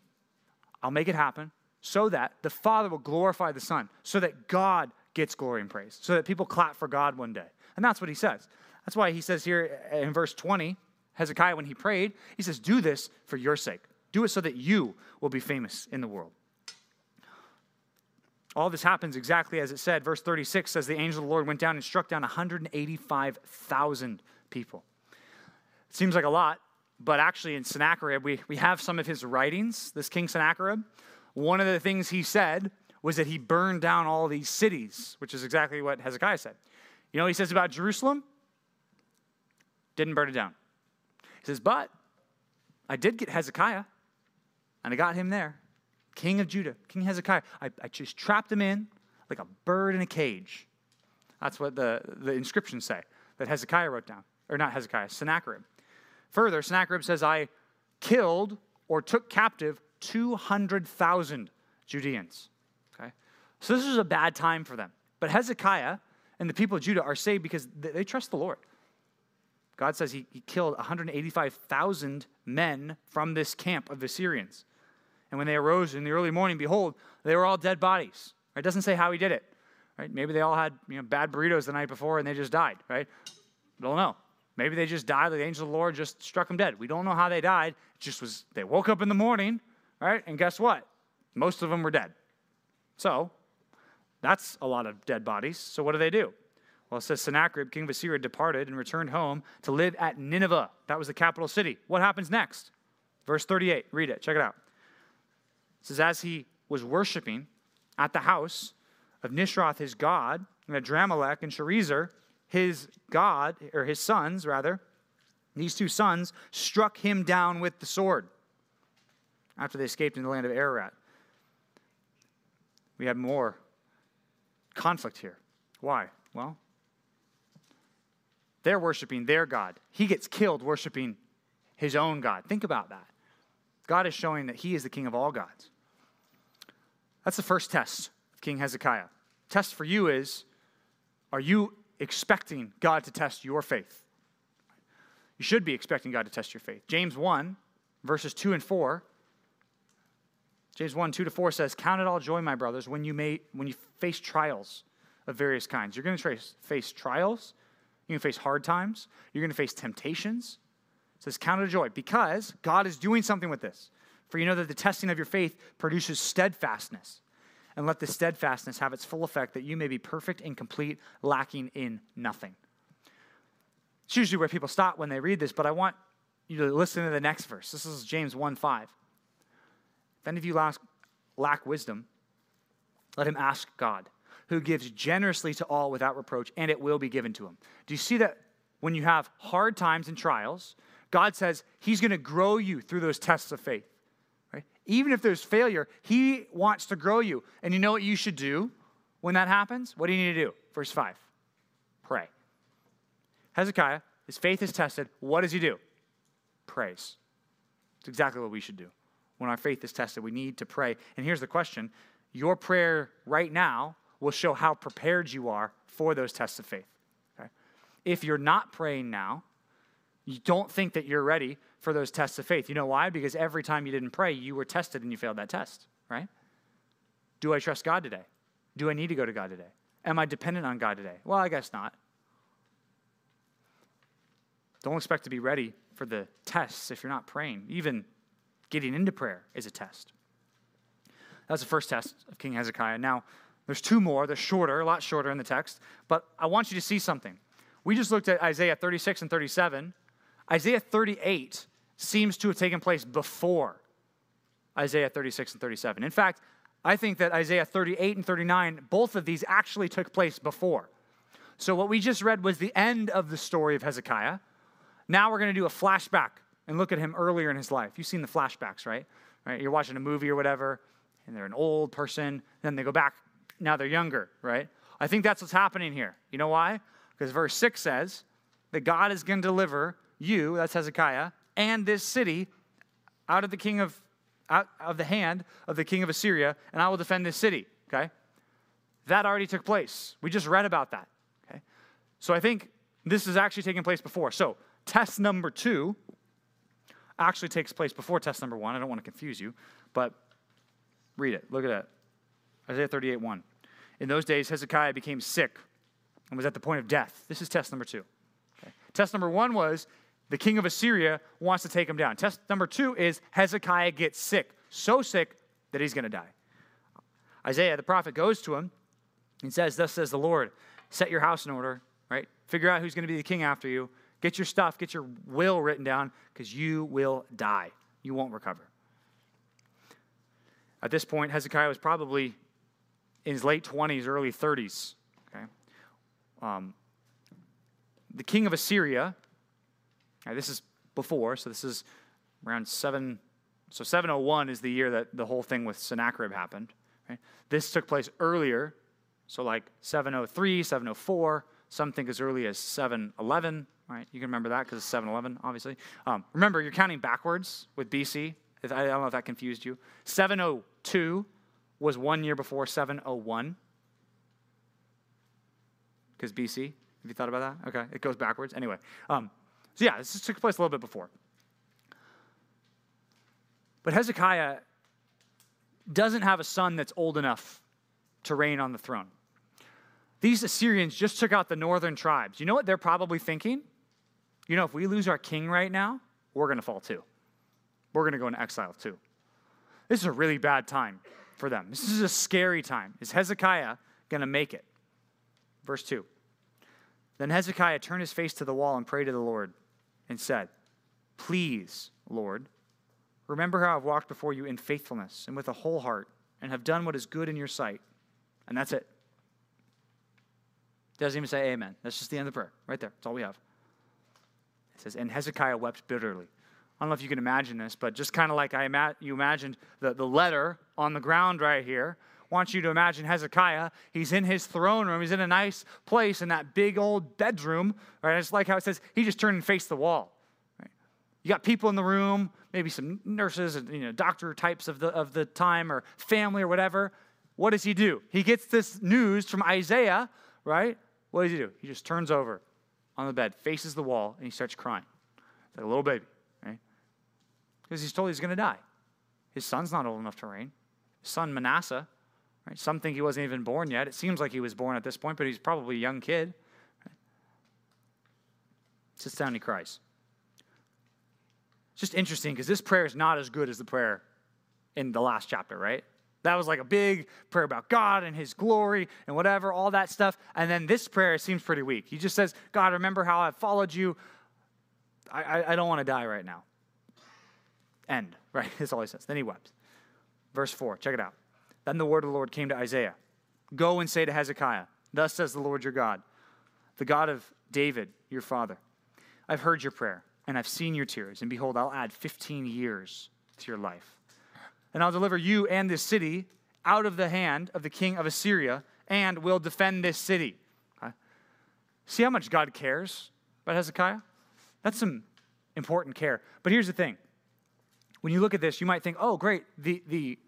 I'll make it happen so that the Father will glorify the Son, so that God gets glory and praise, so that people clap for God one day. And that's what he says. That's why he says here in verse 20, Hezekiah, when he prayed, he says, Do this for your sake. Do it so that you will be famous in the world. All this happens exactly as it said. Verse 36 says, The angel of the Lord went down and struck down 185,000 people. It seems like a lot, but actually in Sennacherib, we, we have some of his writings, this King Sennacherib. One of the things he said was that he burned down all these cities, which is exactly what Hezekiah said. You know he says about Jerusalem? Didn't burn it down. He says, But I did get Hezekiah, and I got him there, king of Judah, King Hezekiah. I, I just trapped him in like a bird in a cage. That's what the, the inscriptions say that Hezekiah wrote down. Or not Hezekiah, Sennacherib. Further, Sennacherib says, I killed or took captive 200,000 Judeans. Okay? So this is a bad time for them. But Hezekiah and the people of Judah are saved because they trust the Lord. God says he, he killed 185,000 men from this camp of the Assyrians. And when they arose in the early morning, behold, they were all dead bodies. It doesn't say how he did it. Right? Maybe they all had you know, bad burritos the night before and they just died, right? Don't know. Maybe they just died. The angel of the Lord just struck them dead. We don't know how they died. It just was, they woke up in the morning, right? And guess what? Most of them were dead. So that's a lot of dead bodies. So what do they do? Well, it says Sennacherib, king of Assyria, departed and returned home to live at Nineveh. That was the capital city. What happens next? Verse 38. Read it. Check it out. It says, As he was worshiping at the house of Nisroch, his god, and Adrammelech and Sharezer, his god, or his sons, rather, these two sons struck him down with the sword after they escaped in the land of Ararat. We have more conflict here. Why? Well, they're worshiping their God. He gets killed worshiping his own God. Think about that. God is showing that he is the king of all gods. That's the first test of King Hezekiah. Test for you is are you expecting God to test your faith? You should be expecting God to test your faith. James 1, verses 2 and 4 James 1, 2 to 4 says, Count it all joy, my brothers, when you, may, when you face trials of various kinds. You're going to face trials. You're going to face hard times. You're going to face temptations. It says, Count it a joy because God is doing something with this. For you know that the testing of your faith produces steadfastness. And let the steadfastness have its full effect that you may be perfect and complete, lacking in nothing. It's usually where people stop when they read this, but I want you to listen to the next verse. This is James 1 5. If any of you lack, lack wisdom, let him ask God, who gives generously to all without reproach, and it will be given to him. Do you see that when you have hard times and trials, God says he's going to grow you through those tests of faith? Right? Even if there's failure, he wants to grow you. And you know what you should do when that happens? What do you need to do? Verse 5 pray. Hezekiah, his faith is tested. What does he do? Prays. It's exactly what we should do. When our faith is tested, we need to pray. And here's the question your prayer right now will show how prepared you are for those tests of faith. Okay? If you're not praying now, you don't think that you're ready for those tests of faith. You know why? Because every time you didn't pray, you were tested and you failed that test, right? Do I trust God today? Do I need to go to God today? Am I dependent on God today? Well, I guess not. Don't expect to be ready for the tests if you're not praying. Even getting into prayer is a test. That's the first test of King Hezekiah. Now, there's two more. They're shorter, a lot shorter in the text, but I want you to see something. We just looked at Isaiah 36 and 37. Isaiah 38 seems to have taken place before Isaiah 36 and 37. In fact, I think that Isaiah 38 and 39, both of these actually took place before. So, what we just read was the end of the story of Hezekiah. Now we're going to do a flashback and look at him earlier in his life. You've seen the flashbacks, right? Right? You're watching a movie or whatever, and they're an old person, then they go back, now they're younger, right? I think that's what's happening here. You know why? Because verse 6 says that God is going to deliver you, that's Hezekiah, and this city out of the king of out of the hand of the king of Assyria, and I will defend this city. Okay? That already took place. We just read about that. Okay? So I think this is actually taking place before. So test number two actually takes place before test number one. I don't want to confuse you, but read it. Look at that. Isaiah 38 1. In those days, Hezekiah became sick and was at the point of death. This is test number two. Okay. Test number one was the king of Assyria wants to take him down. Test number two is Hezekiah gets sick, so sick that he's going to die. Isaiah, the prophet, goes to him and says, Thus says the Lord, set your house in order, right? Figure out who's going to be the king after you. Get your stuff, get your will written down, because you will die. You won't recover. At this point, Hezekiah was probably in his late 20s, early 30s. Okay? Um, the king of Assyria this is before, so this is around 7. So 701 is the year that the whole thing with Sennacherib happened. Right? This took place earlier, so like 703, 704. Some think as early as 711. Right? You can remember that because it's 711, obviously. Um, remember, you're counting backwards with BC. I don't know if that confused you. 702 was one year before 701 because BC. Have you thought about that? Okay, it goes backwards. Anyway, um, so, yeah, this took place a little bit before. But Hezekiah doesn't have a son that's old enough to reign on the throne. These Assyrians just took out the northern tribes. You know what they're probably thinking? You know, if we lose our king right now, we're going to fall too. We're going to go into exile too. This is a really bad time for them. This is a scary time. Is Hezekiah going to make it? Verse 2. Then Hezekiah turned his face to the wall and prayed to the Lord and said, Please, Lord, remember how I've walked before you in faithfulness and with a whole heart and have done what is good in your sight. And that's it. Doesn't even say amen. That's just the end of the prayer. Right there. That's all we have. It says, And Hezekiah wept bitterly. I don't know if you can imagine this, but just kind of like I ima- you imagined the, the letter on the ground right here, want you to imagine Hezekiah. He's in his throne room. He's in a nice place in that big old bedroom. Right? It's like how it says he just turned and faced the wall. Right? You got people in the room, maybe some nurses and you know doctor types of the of the time or family or whatever. What does he do? He gets this news from Isaiah, right? What does he do? He just turns over on the bed, faces the wall, and he starts crying. It's like a little baby, right? Because he's told he's going to die. His son's not old enough to reign. His son Manasseh Right? Some think he wasn't even born yet. It seems like he was born at this point, but he's probably a young kid. Right? Sits down and he cries. It's just interesting because this prayer is not as good as the prayer in the last chapter, right? That was like a big prayer about God and His glory and whatever, all that stuff. And then this prayer seems pretty weak. He just says, God, remember how I followed you. I, I, I don't want to die right now. End, right? That's all he says. Then he wept. Verse 4, check it out. Then the word of the Lord came to Isaiah Go and say to Hezekiah, Thus says the Lord your God, the God of David, your father I've heard your prayer, and I've seen your tears, and behold, I'll add 15 years to your life. And I'll deliver you and this city out of the hand of the king of Assyria, and will defend this city. See how much God cares about Hezekiah? That's some important care. But here's the thing when you look at this, you might think, oh, great, the, the,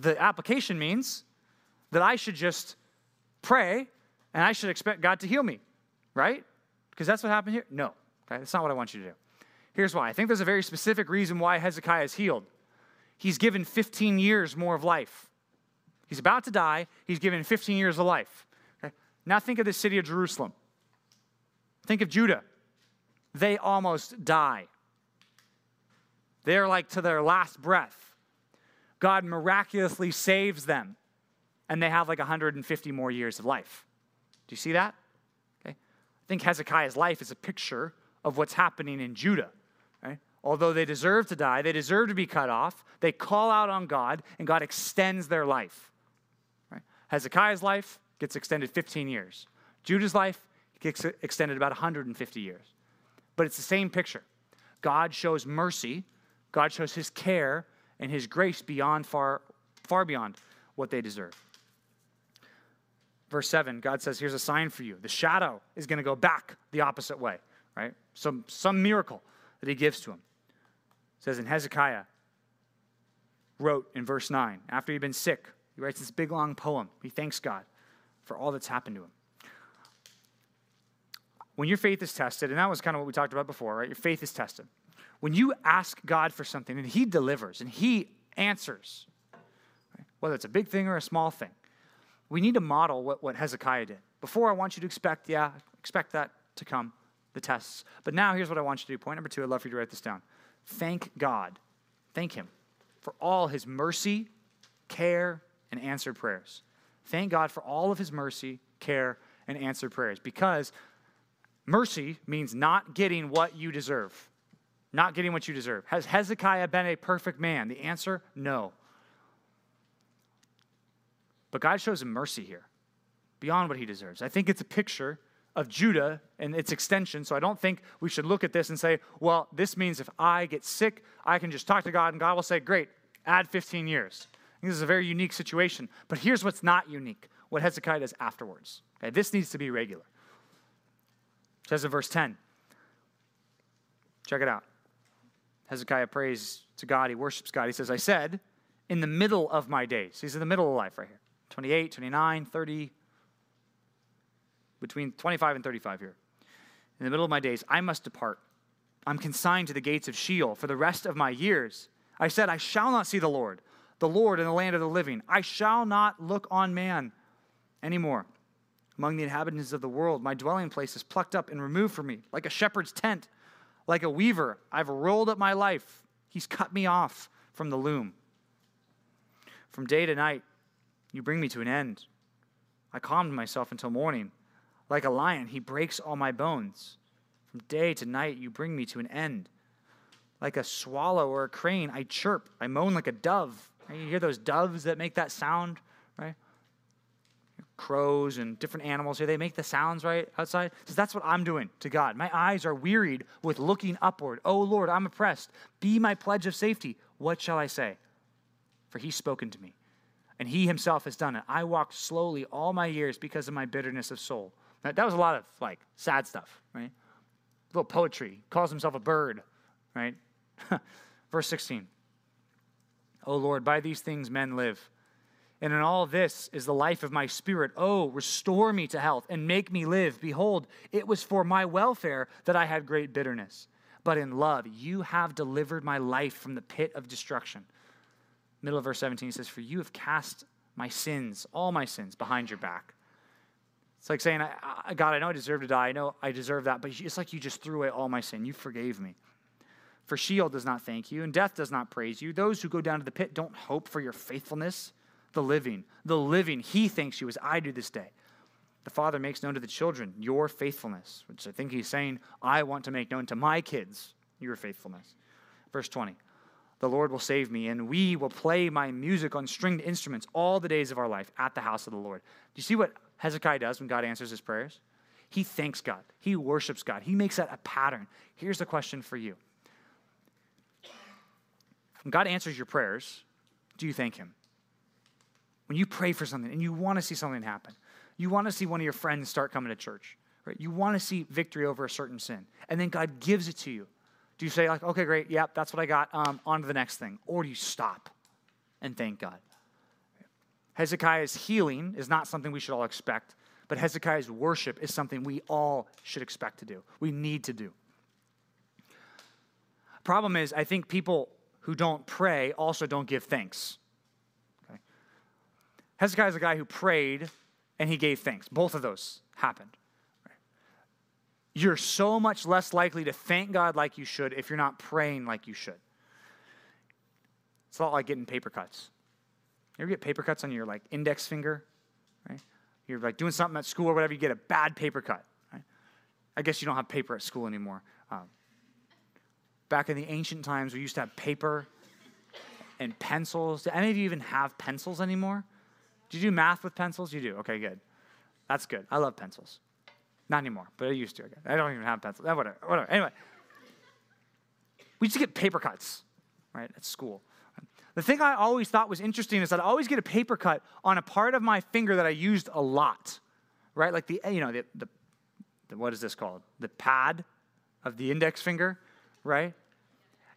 the application means that I should just pray and I should expect God to heal me, right? Because that's what happened here. No, okay, that's not what I want you to do. Here's why. I think there's a very specific reason why Hezekiah is healed. He's given 15 years more of life. He's about to die. He's given 15 years of life. Okay? Now think of the city of Jerusalem. Think of Judah. They almost die. They're like to their last breath. God miraculously saves them, and they have like 150 more years of life. Do you see that? Okay. I think Hezekiah's life is a picture of what's happening in Judah. Right? Although they deserve to die, they deserve to be cut off, they call out on God, and God extends their life. Right? Hezekiah's life gets extended 15 years. Judah's life gets extended about 150 years. But it's the same picture. God shows mercy God shows his care and his grace beyond far, far beyond what they deserve. Verse 7, God says, Here's a sign for you. The shadow is going to go back the opposite way, right? Some, some miracle that he gives to him. It says in Hezekiah, wrote in verse 9, after he'd been sick, he writes this big long poem. He thanks God for all that's happened to him. When your faith is tested, and that was kind of what we talked about before, right? Your faith is tested. When you ask God for something and He delivers and He answers, right? whether it's a big thing or a small thing, we need to model what, what Hezekiah did. Before, I want you to expect, yeah, expect that to come, the tests. But now, here's what I want you to do. Point number two, I'd love for you to write this down. Thank God. Thank Him for all His mercy, care, and answered prayers. Thank God for all of His mercy, care, and answered prayers because mercy means not getting what you deserve not getting what you deserve. Has Hezekiah been a perfect man? The answer no. But God shows him mercy here beyond what he deserves. I think it's a picture of Judah and its extension. So I don't think we should look at this and say, well, this means if I get sick, I can just talk to God and God will say, great, add 15 years. this is a very unique situation. But here's what's not unique what Hezekiah does afterwards. Okay, this needs to be regular. It says in verse 10. Check it out. Hezekiah prays to God. He worships God. He says, I said, in the middle of my days. He's in the middle of life right here 28, 29, 30, between 25 and 35 here. In the middle of my days, I must depart. I'm consigned to the gates of Sheol for the rest of my years. I said, I shall not see the Lord, the Lord in the land of the living. I shall not look on man anymore. Among the inhabitants of the world, my dwelling place is plucked up and removed from me, like a shepherd's tent. Like a weaver, I've rolled up my life. He's cut me off from the loom. From day to night, you bring me to an end. I calmed myself until morning. Like a lion, he breaks all my bones. From day to night, you bring me to an end. Like a swallow or a crane, I chirp. I moan like a dove. You hear those doves that make that sound? Crows and different animals here. They make the sounds right outside. So that's what I'm doing to God. My eyes are wearied with looking upward. Oh Lord, I'm oppressed. Be my pledge of safety. What shall I say? For he's spoken to me, and he himself has done it. I walked slowly all my years because of my bitterness of soul. That was a lot of like sad stuff, right? A little poetry. Calls himself a bird, right? Verse 16. Oh Lord, by these things men live. And in all this is the life of my spirit. Oh, restore me to health and make me live. Behold, it was for my welfare that I had great bitterness. But in love, you have delivered my life from the pit of destruction. Middle of verse 17 he says, For you have cast my sins, all my sins, behind your back. It's like saying, God, I know I deserve to die. I know I deserve that. But it's like you just threw away all my sin. You forgave me. For Sheol does not thank you, and death does not praise you. Those who go down to the pit don't hope for your faithfulness the living. The living, he thanks you as I do this day. The Father makes known to the children your faithfulness, which I think he's saying, I want to make known to my kids your faithfulness. Verse 20 the Lord will save me, and we will play my music on stringed instruments all the days of our life at the house of the Lord. Do you see what Hezekiah does when God answers his prayers? He thanks God, he worships God, he makes that a pattern. Here's the question for you When God answers your prayers, do you thank him? When you pray for something and you want to see something happen, you want to see one of your friends start coming to church, right? You want to see victory over a certain sin, and then God gives it to you. Do you say, like, okay, great, yep, that's what I got, um, on to the next thing? Or do you stop and thank God? Hezekiah's healing is not something we should all expect, but Hezekiah's worship is something we all should expect to do. We need to do. Problem is, I think people who don't pray also don't give thanks. Hezekiah is a guy who prayed and he gave thanks. Both of those happened you're so much less likely to thank God like you should if you're not praying like you should. It's a lot like getting paper cuts. You ever get paper cuts on your like index finger? Right? You're like doing something at school or whatever, you get a bad paper cut. Right? I guess you don't have paper at school anymore. Um, back in the ancient times, we used to have paper and pencils. Do any of you even have pencils anymore? Do you do math with pencils? You do. Okay, good. That's good. I love pencils. Not anymore, but I used to. Again. I don't even have pencils. Eh, whatever, whatever. Anyway, we used to get paper cuts, right, at school. The thing I always thought was interesting is that I always get a paper cut on a part of my finger that I used a lot, right? Like the, eh, you know, the, the, the what is this called? The pad of the index finger, right?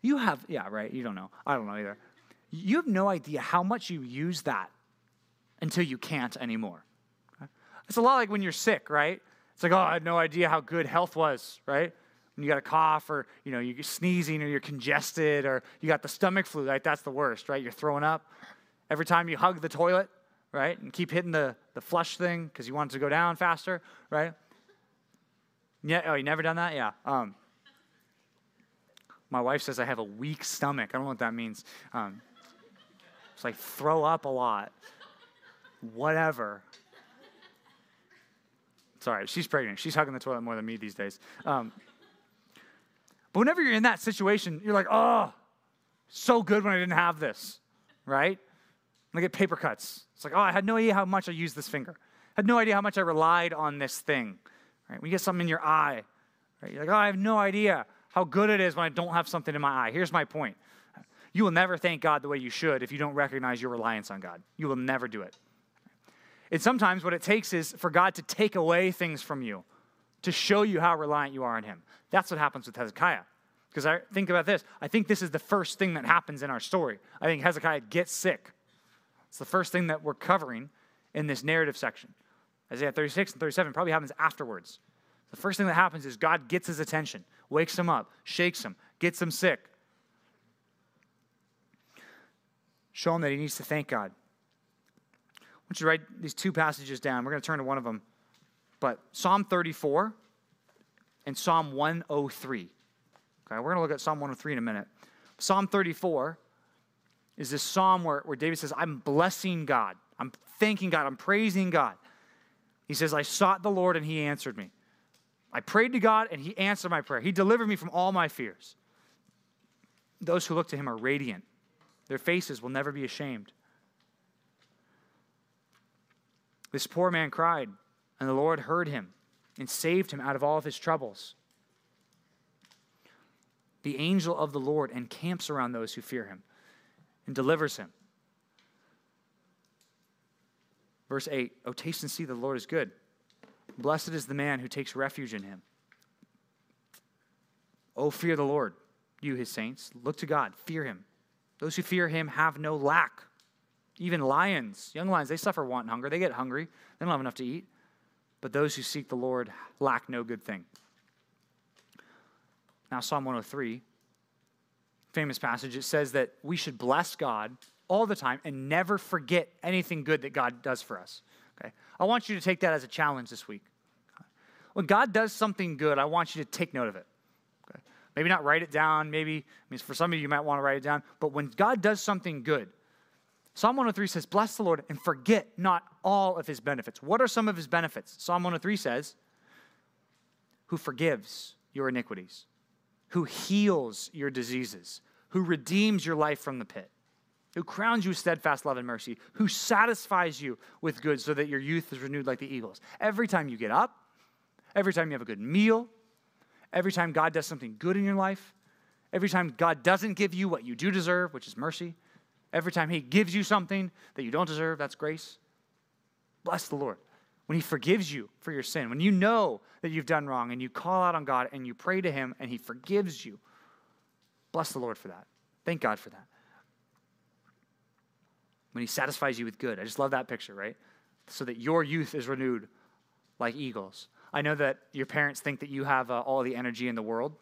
You have, yeah, right? You don't know. I don't know either. You have no idea how much you use that until you can't anymore. It's a lot like when you're sick, right? It's like, oh, I had no idea how good health was, right? When you got a cough or, you know, you're sneezing or you're congested or you got the stomach flu, right? That's the worst, right? You're throwing up. Every time you hug the toilet, right? And keep hitting the, the flush thing because you want it to go down faster, right? Yeah, oh, you never done that? Yeah. Um, my wife says I have a weak stomach. I don't know what that means. Um, it's like throw up a lot. Whatever. Sorry, she's pregnant. She's hugging the toilet more than me these days. Um, but whenever you're in that situation, you're like, oh, so good when I didn't have this, right? I get paper cuts. It's like, oh, I had no idea how much I used this finger. I had no idea how much I relied on this thing. Right? When you get something in your eye, right? You're like, oh, I have no idea how good it is when I don't have something in my eye. Here's my point. You will never thank God the way you should if you don't recognize your reliance on God. You will never do it. And sometimes what it takes is for God to take away things from you to show you how reliant you are on Him. That's what happens with Hezekiah. Because I think about this. I think this is the first thing that happens in our story. I think Hezekiah gets sick. It's the first thing that we're covering in this narrative section. Isaiah 36 and 37 probably happens afterwards. The first thing that happens is God gets his attention, wakes him up, shakes him, gets him sick. Show him that he needs to thank God want you to write these two passages down. We're going to turn to one of them. But Psalm 34 and Psalm 103. Okay, we're going to look at Psalm 103 in a minute. Psalm 34 is this psalm where, where David says, I'm blessing God. I'm thanking God. I'm praising God. He says, I sought the Lord and he answered me. I prayed to God and he answered my prayer. He delivered me from all my fears. Those who look to him are radiant, their faces will never be ashamed. This poor man cried, and the Lord heard him and saved him out of all of his troubles. The angel of the Lord encamps around those who fear him and delivers him. Verse 8 Oh, taste and see the Lord is good. Blessed is the man who takes refuge in him. Oh, fear the Lord, you his saints. Look to God, fear him. Those who fear him have no lack. Even lions, young lions, they suffer want and hunger. They get hungry, they don't have enough to eat. But those who seek the Lord lack no good thing. Now, Psalm 103, famous passage, it says that we should bless God all the time and never forget anything good that God does for us. Okay? I want you to take that as a challenge this week. When God does something good, I want you to take note of it. Okay? Maybe not write it down. Maybe, I mean, for some of you, you might want to write it down. But when God does something good, Psalm 103 says, Bless the Lord and forget not all of his benefits. What are some of his benefits? Psalm 103 says, Who forgives your iniquities, who heals your diseases, who redeems your life from the pit, who crowns you with steadfast love and mercy, who satisfies you with good so that your youth is renewed like the eagles. Every time you get up, every time you have a good meal, every time God does something good in your life, every time God doesn't give you what you do deserve, which is mercy, every time He gives you something that you don't deserve, that's grace. Bless the Lord. When He forgives you for your sin, when you know that you've done wrong and you call out on God and you pray to Him and He forgives you, bless the Lord for that. Thank God for that. When He satisfies you with good. I just love that picture, right? So that your youth is renewed like eagles. I know that your parents think that you have uh, all the energy in the world,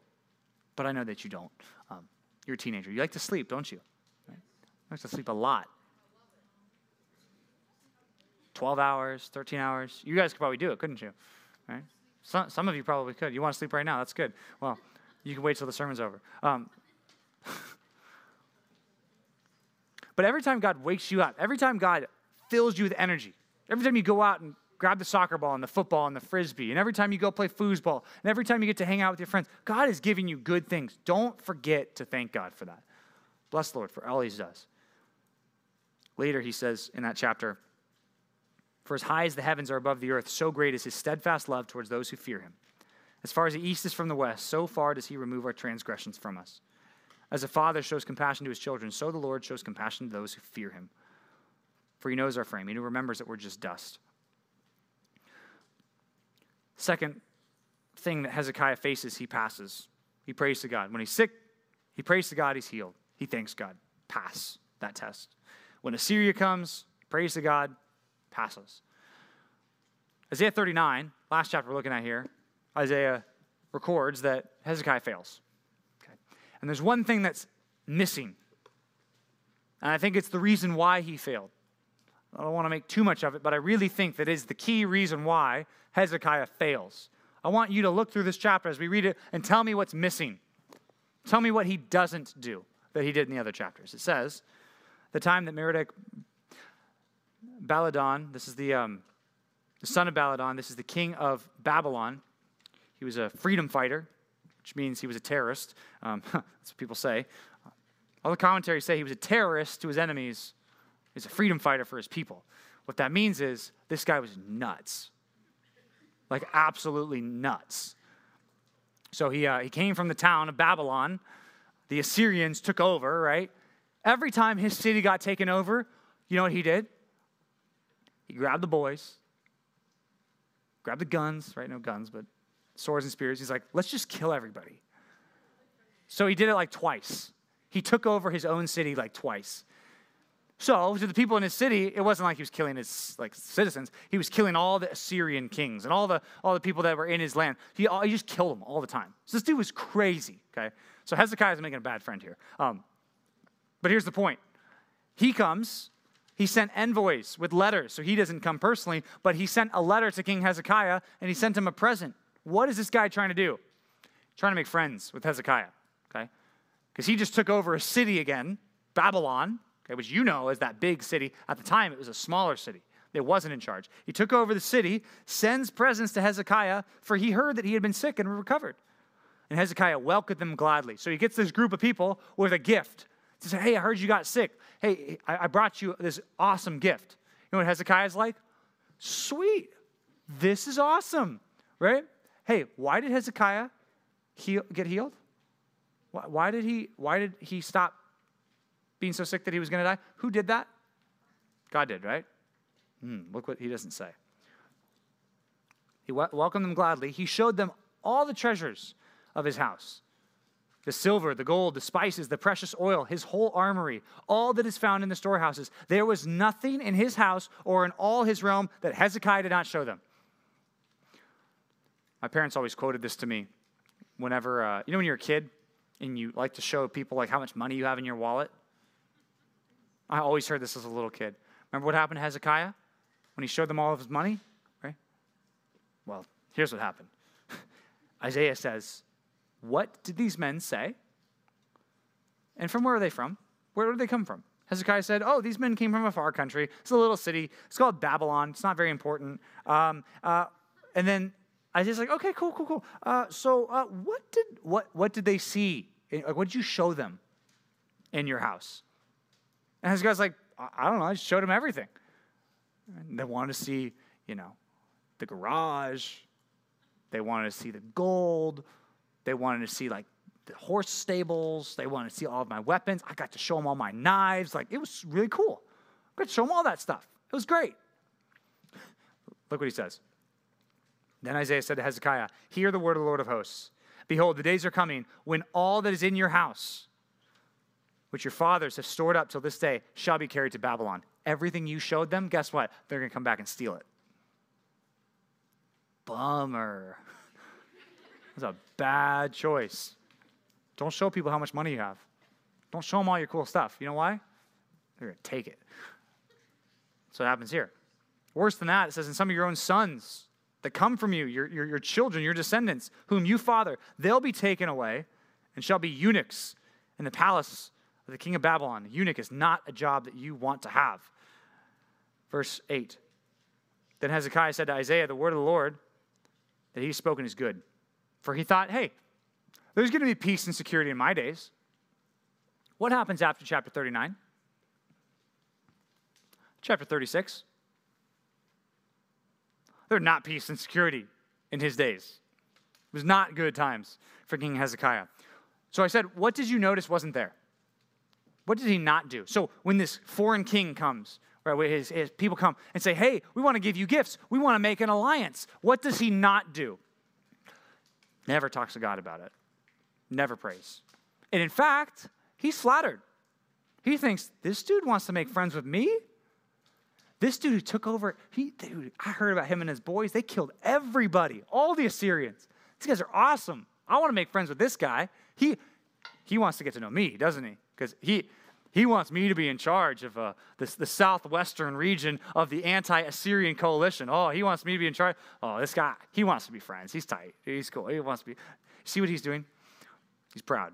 but I know that you don't. Um, you're a teenager. You like to sleep, don't you? You like to sleep a lot. 12 hours, 13 hours. You guys could probably do it, couldn't you? Right? Some, some of you probably could. You want to sleep right now? That's good. Well, you can wait till the sermon's over. Um, but every time God wakes you up, every time God fills you with energy, every time you go out and grab the soccer ball and the football and the frisbee, and every time you go play foosball, and every time you get to hang out with your friends, God is giving you good things. Don't forget to thank God for that. Bless the Lord for all He does. Later, he says in that chapter, For as high as the heavens are above the earth, so great is His steadfast love towards those who fear Him. As far as the east is from the west, so far does He remove our transgressions from us. As a father shows compassion to his children, so the Lord shows compassion to those who fear Him. For He knows our frame, He remembers that we're just dust. Second thing that Hezekiah faces, he passes. He prays to God. When he's sick, he prays to God, he's healed. He thanks God. Pass that test. When Assyria comes, praise to God, passes. Isaiah 39, last chapter we're looking at here, Isaiah records that Hezekiah fails. Okay. And there's one thing that's missing. And I think it's the reason why he failed. I don't want to make too much of it, but I really think that is the key reason why Hezekiah fails. I want you to look through this chapter as we read it and tell me what's missing. Tell me what he doesn't do that he did in the other chapters. It says, the time that Merodach Baladan, this is the, um, the son of Baladan, this is the king of Babylon. He was a freedom fighter, which means he was a terrorist. Um, that's what people say. All the commentaries say he was a terrorist to his enemies, He's a freedom fighter for his people. What that means is this guy was nuts. Like, absolutely nuts. So he, uh, he came from the town of Babylon. The Assyrians took over, right? Every time his city got taken over, you know what he did? He grabbed the boys, grabbed the guns, right? No guns, but swords and spears. He's like, let's just kill everybody. So he did it like twice. He took over his own city like twice. So, to the people in his city, it wasn't like he was killing his like citizens. He was killing all the Assyrian kings and all the all the people that were in his land. He, he just killed them all the time. So this dude was crazy. Okay, so Hezekiah is making a bad friend here. Um, but here's the point: he comes. He sent envoys with letters, so he doesn't come personally, but he sent a letter to King Hezekiah and he sent him a present. What is this guy trying to do? Trying to make friends with Hezekiah. Okay, because he just took over a city again, Babylon okay, which you know as that big city. At the time, it was a smaller city. It wasn't in charge. He took over the city, sends presents to Hezekiah, for he heard that he had been sick and recovered. And Hezekiah welcomed them gladly. So he gets this group of people with a gift to say, Hey, I heard you got sick. Hey, I brought you this awesome gift. You know what Hezekiah's like? Sweet. This is awesome, right? Hey, why did Hezekiah heal, get healed? Why, why, did he, why did he stop being so sick that he was going to die? Who did that? God did, right? Hmm, look what he doesn't say. He welcomed them gladly. He showed them all the treasures of his house the silver, the gold, the spices, the precious oil, his whole armory, all that is found in the storehouses. There was nothing in his house or in all his realm that Hezekiah did not show them. My parents always quoted this to me whenever, uh, you know, when you're a kid and you like to show people like how much money you have in your wallet? I always heard this as a little kid. Remember what happened to Hezekiah when he showed them all of his money? Right? Well, here's what happened Isaiah says, What did these men say? And from where are they from? Where did they come from? Hezekiah said, Oh, these men came from a far country. It's a little city. It's called Babylon. It's not very important. Um, uh, and then Isaiah's like, Okay, cool, cool, cool. Uh, so, uh, what, did, what, what did they see? Like, what did you show them? in your house? And Hezekiah's like, I don't know. I just showed them everything. And they wanted to see, you know, the garage. They wanted to see the gold. They wanted to see like the horse stables. They wanted to see all of my weapons. I got to show them all my knives. Like it was really cool. I got to show them all that stuff. It was great. Look what he says. Then Isaiah said to Hezekiah, Hear the word of the Lord of hosts. Behold, the days are coming when all that is in your house, which your fathers have stored up till this day, shall be carried to Babylon. Everything you showed them, guess what? They're going to come back and steal it. Bummer. That's a bad choice. Don't show people how much money you have. Don't show them all your cool stuff. You know why? They're going to take it. So it happens here. Worse than that, it says, in some of your own sons that come from you, your, your, your children, your descendants, whom you father, they'll be taken away and shall be eunuchs in the palace of the king of Babylon. Eunuch is not a job that you want to have. Verse 8. Then Hezekiah said to Isaiah, The word of the Lord that he's spoken is good. For he thought, hey, there's going to be peace and security in my days. What happens after chapter 39? Chapter 36. There are not peace and security in his days. It was not good times for King Hezekiah. So I said, What did you notice wasn't there? What did he not do? So when this foreign king comes, right, his, his people come and say, Hey, we want to give you gifts, we want to make an alliance, what does he not do? Never talks to God about it, never prays. And in fact, he's flattered. He thinks, This dude wants to make friends with me? This dude who took over, he, dude, I heard about him and his boys. They killed everybody, all the Assyrians. These guys are awesome. I want to make friends with this guy. He, he wants to get to know me, doesn't he? Because he, he wants me to be in charge of uh, this, the southwestern region of the anti Assyrian coalition. Oh, he wants me to be in charge. Oh, this guy, he wants to be friends. He's tight. He's cool. He wants to be. See what he's doing? He's proud.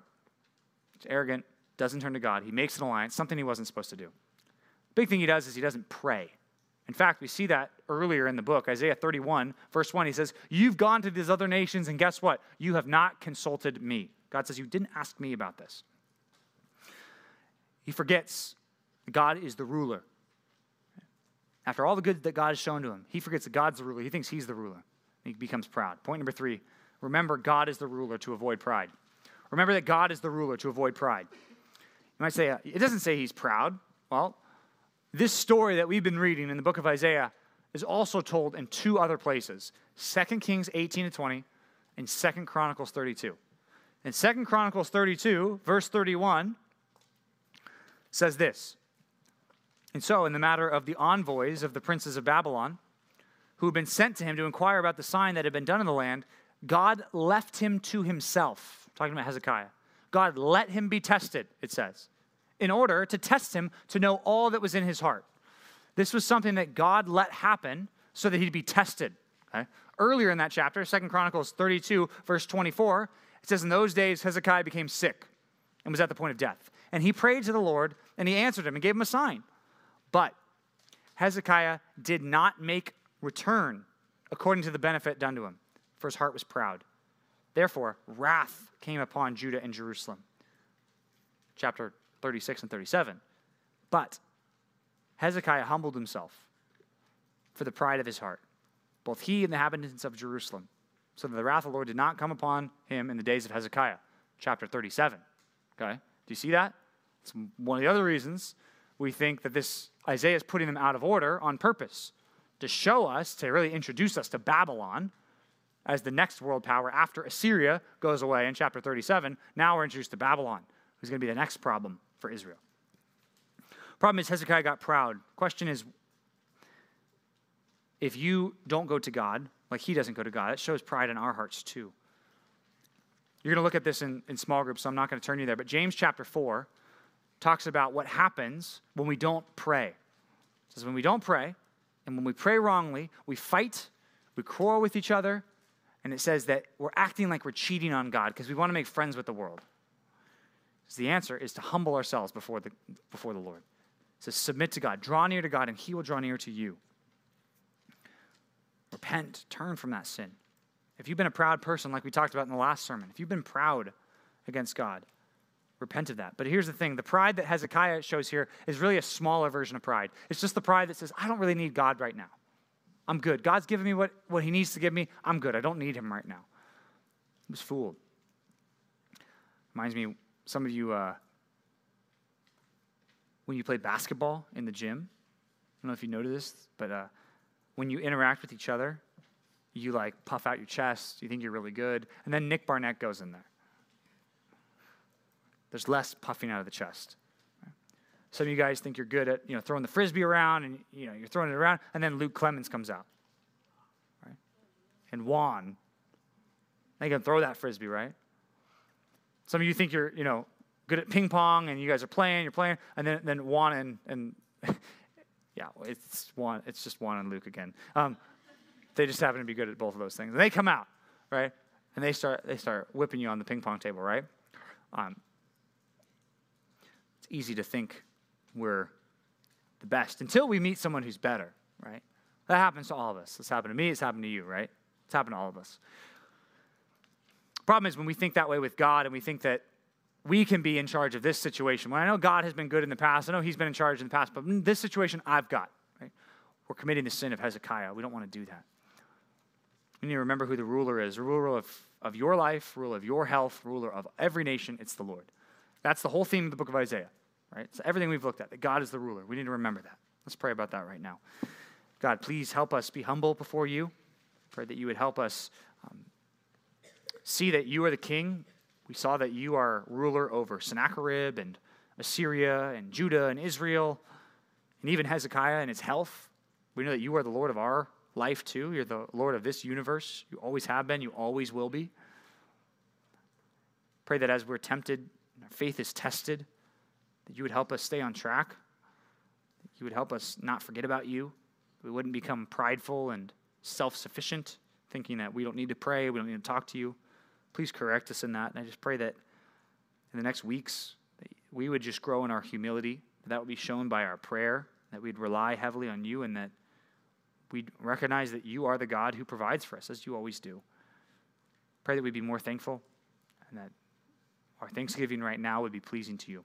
He's arrogant, doesn't turn to God. He makes an alliance, something he wasn't supposed to do. Big thing he does is he doesn't pray. In fact, we see that earlier in the book, Isaiah 31, verse 1. He says, You've gone to these other nations, and guess what? You have not consulted me. God says, You didn't ask me about this. He forgets God is the ruler. After all the good that God has shown to him, he forgets that God's the ruler. He thinks he's the ruler. He becomes proud. Point number three remember, God is the ruler to avoid pride. Remember that God is the ruler to avoid pride. You might say, uh, it doesn't say he's proud. Well, this story that we've been reading in the book of Isaiah is also told in two other places 2 Kings 18 to 20 and 2 Chronicles 32. In 2 Chronicles 32, verse 31, says this And so, in the matter of the envoys of the princes of Babylon, who had been sent to him to inquire about the sign that had been done in the land, God left him to himself. Talking about Hezekiah. God let him be tested, it says in order to test him to know all that was in his heart. This was something that God let happen so that he'd be tested. Okay? Earlier in that chapter, Second Chronicles 32, verse 24, it says, In those days Hezekiah became sick and was at the point of death. And he prayed to the Lord, and he answered him and gave him a sign. But Hezekiah did not make return according to the benefit done to him, for his heart was proud. Therefore, wrath came upon Judah and Jerusalem. Chapter 36 and 37. But Hezekiah humbled himself for the pride of his heart, both he and the inhabitants of Jerusalem, so that the wrath of the Lord did not come upon him in the days of Hezekiah. Chapter 37. Okay? Do you see that? It's one of the other reasons we think that this Isaiah is putting them out of order on purpose to show us, to really introduce us to Babylon as the next world power after Assyria goes away in chapter 37. Now we're introduced to Babylon, who's going to be the next problem for Israel. Problem is, Hezekiah got proud. Question is, if you don't go to God, like he doesn't go to God, it shows pride in our hearts too. You're going to look at this in, in small groups, so I'm not going to turn you there. But James chapter 4 talks about what happens when we don't pray. It says, when we don't pray, and when we pray wrongly, we fight, we quarrel with each other, and it says that we're acting like we're cheating on God because we want to make friends with the world. So the answer is to humble ourselves before the, before the Lord. Says submit to God, draw near to God, and He will draw near to you. Repent, turn from that sin. If you've been a proud person, like we talked about in the last sermon, if you've been proud against God, repent of that. But here's the thing the pride that Hezekiah shows here is really a smaller version of pride. It's just the pride that says, I don't really need God right now. I'm good. God's given me what, what he needs to give me. I'm good. I don't need him right now. I was fooled. Reminds me, some of you, uh, when you play basketball in the gym, I don't know if you noticed this, but uh, when you interact with each other, you like puff out your chest, you think you're really good, and then Nick Barnett goes in there. There's less puffing out of the chest. Some of you guys think you're good at you know throwing the frisbee around and you know you're throwing it around, and then Luke Clemens comes out, right? And Juan, they can throw that frisbee, right? Some of you think you're you know good at ping pong, and you guys are playing, you're playing, and then then Juan and and yeah, it's Juan, it's just Juan and Luke again. Um, they just happen to be good at both of those things, and they come out, right? And they start they start whipping you on the ping pong table, right? Um, easy to think we're the best until we meet someone who's better, right? That happens to all of us. It's happened to me, it's happened to you, right? It's happened to all of us. Problem is when we think that way with God and we think that we can be in charge of this situation. When I know God has been good in the past, I know He's been in charge in the past, but mm, this situation I've got, right? We're committing the sin of Hezekiah. We don't want to do that. We need to remember who the ruler is. The ruler of, of your life, ruler of your health, ruler of every nation, it's the Lord. That's the whole theme of the book of Isaiah, right? So everything we've looked at, that God is the ruler. We need to remember that. Let's pray about that right now. God, please help us be humble before you. Pray that you would help us um, see that you are the king we saw that you are ruler over Sennacherib and Assyria and Judah and Israel and even Hezekiah and his health. We know that you are the Lord of our life too. You're the Lord of this universe. You always have been, you always will be. Pray that as we're tempted, our faith is tested, that you would help us stay on track. You would help us not forget about you. We wouldn't become prideful and self sufficient, thinking that we don't need to pray, we don't need to talk to you. Please correct us in that. And I just pray that in the next weeks, we would just grow in our humility. That would be shown by our prayer, that we'd rely heavily on you, and that we'd recognize that you are the God who provides for us, as you always do. Pray that we'd be more thankful, and that our thanksgiving right now would be pleasing to you.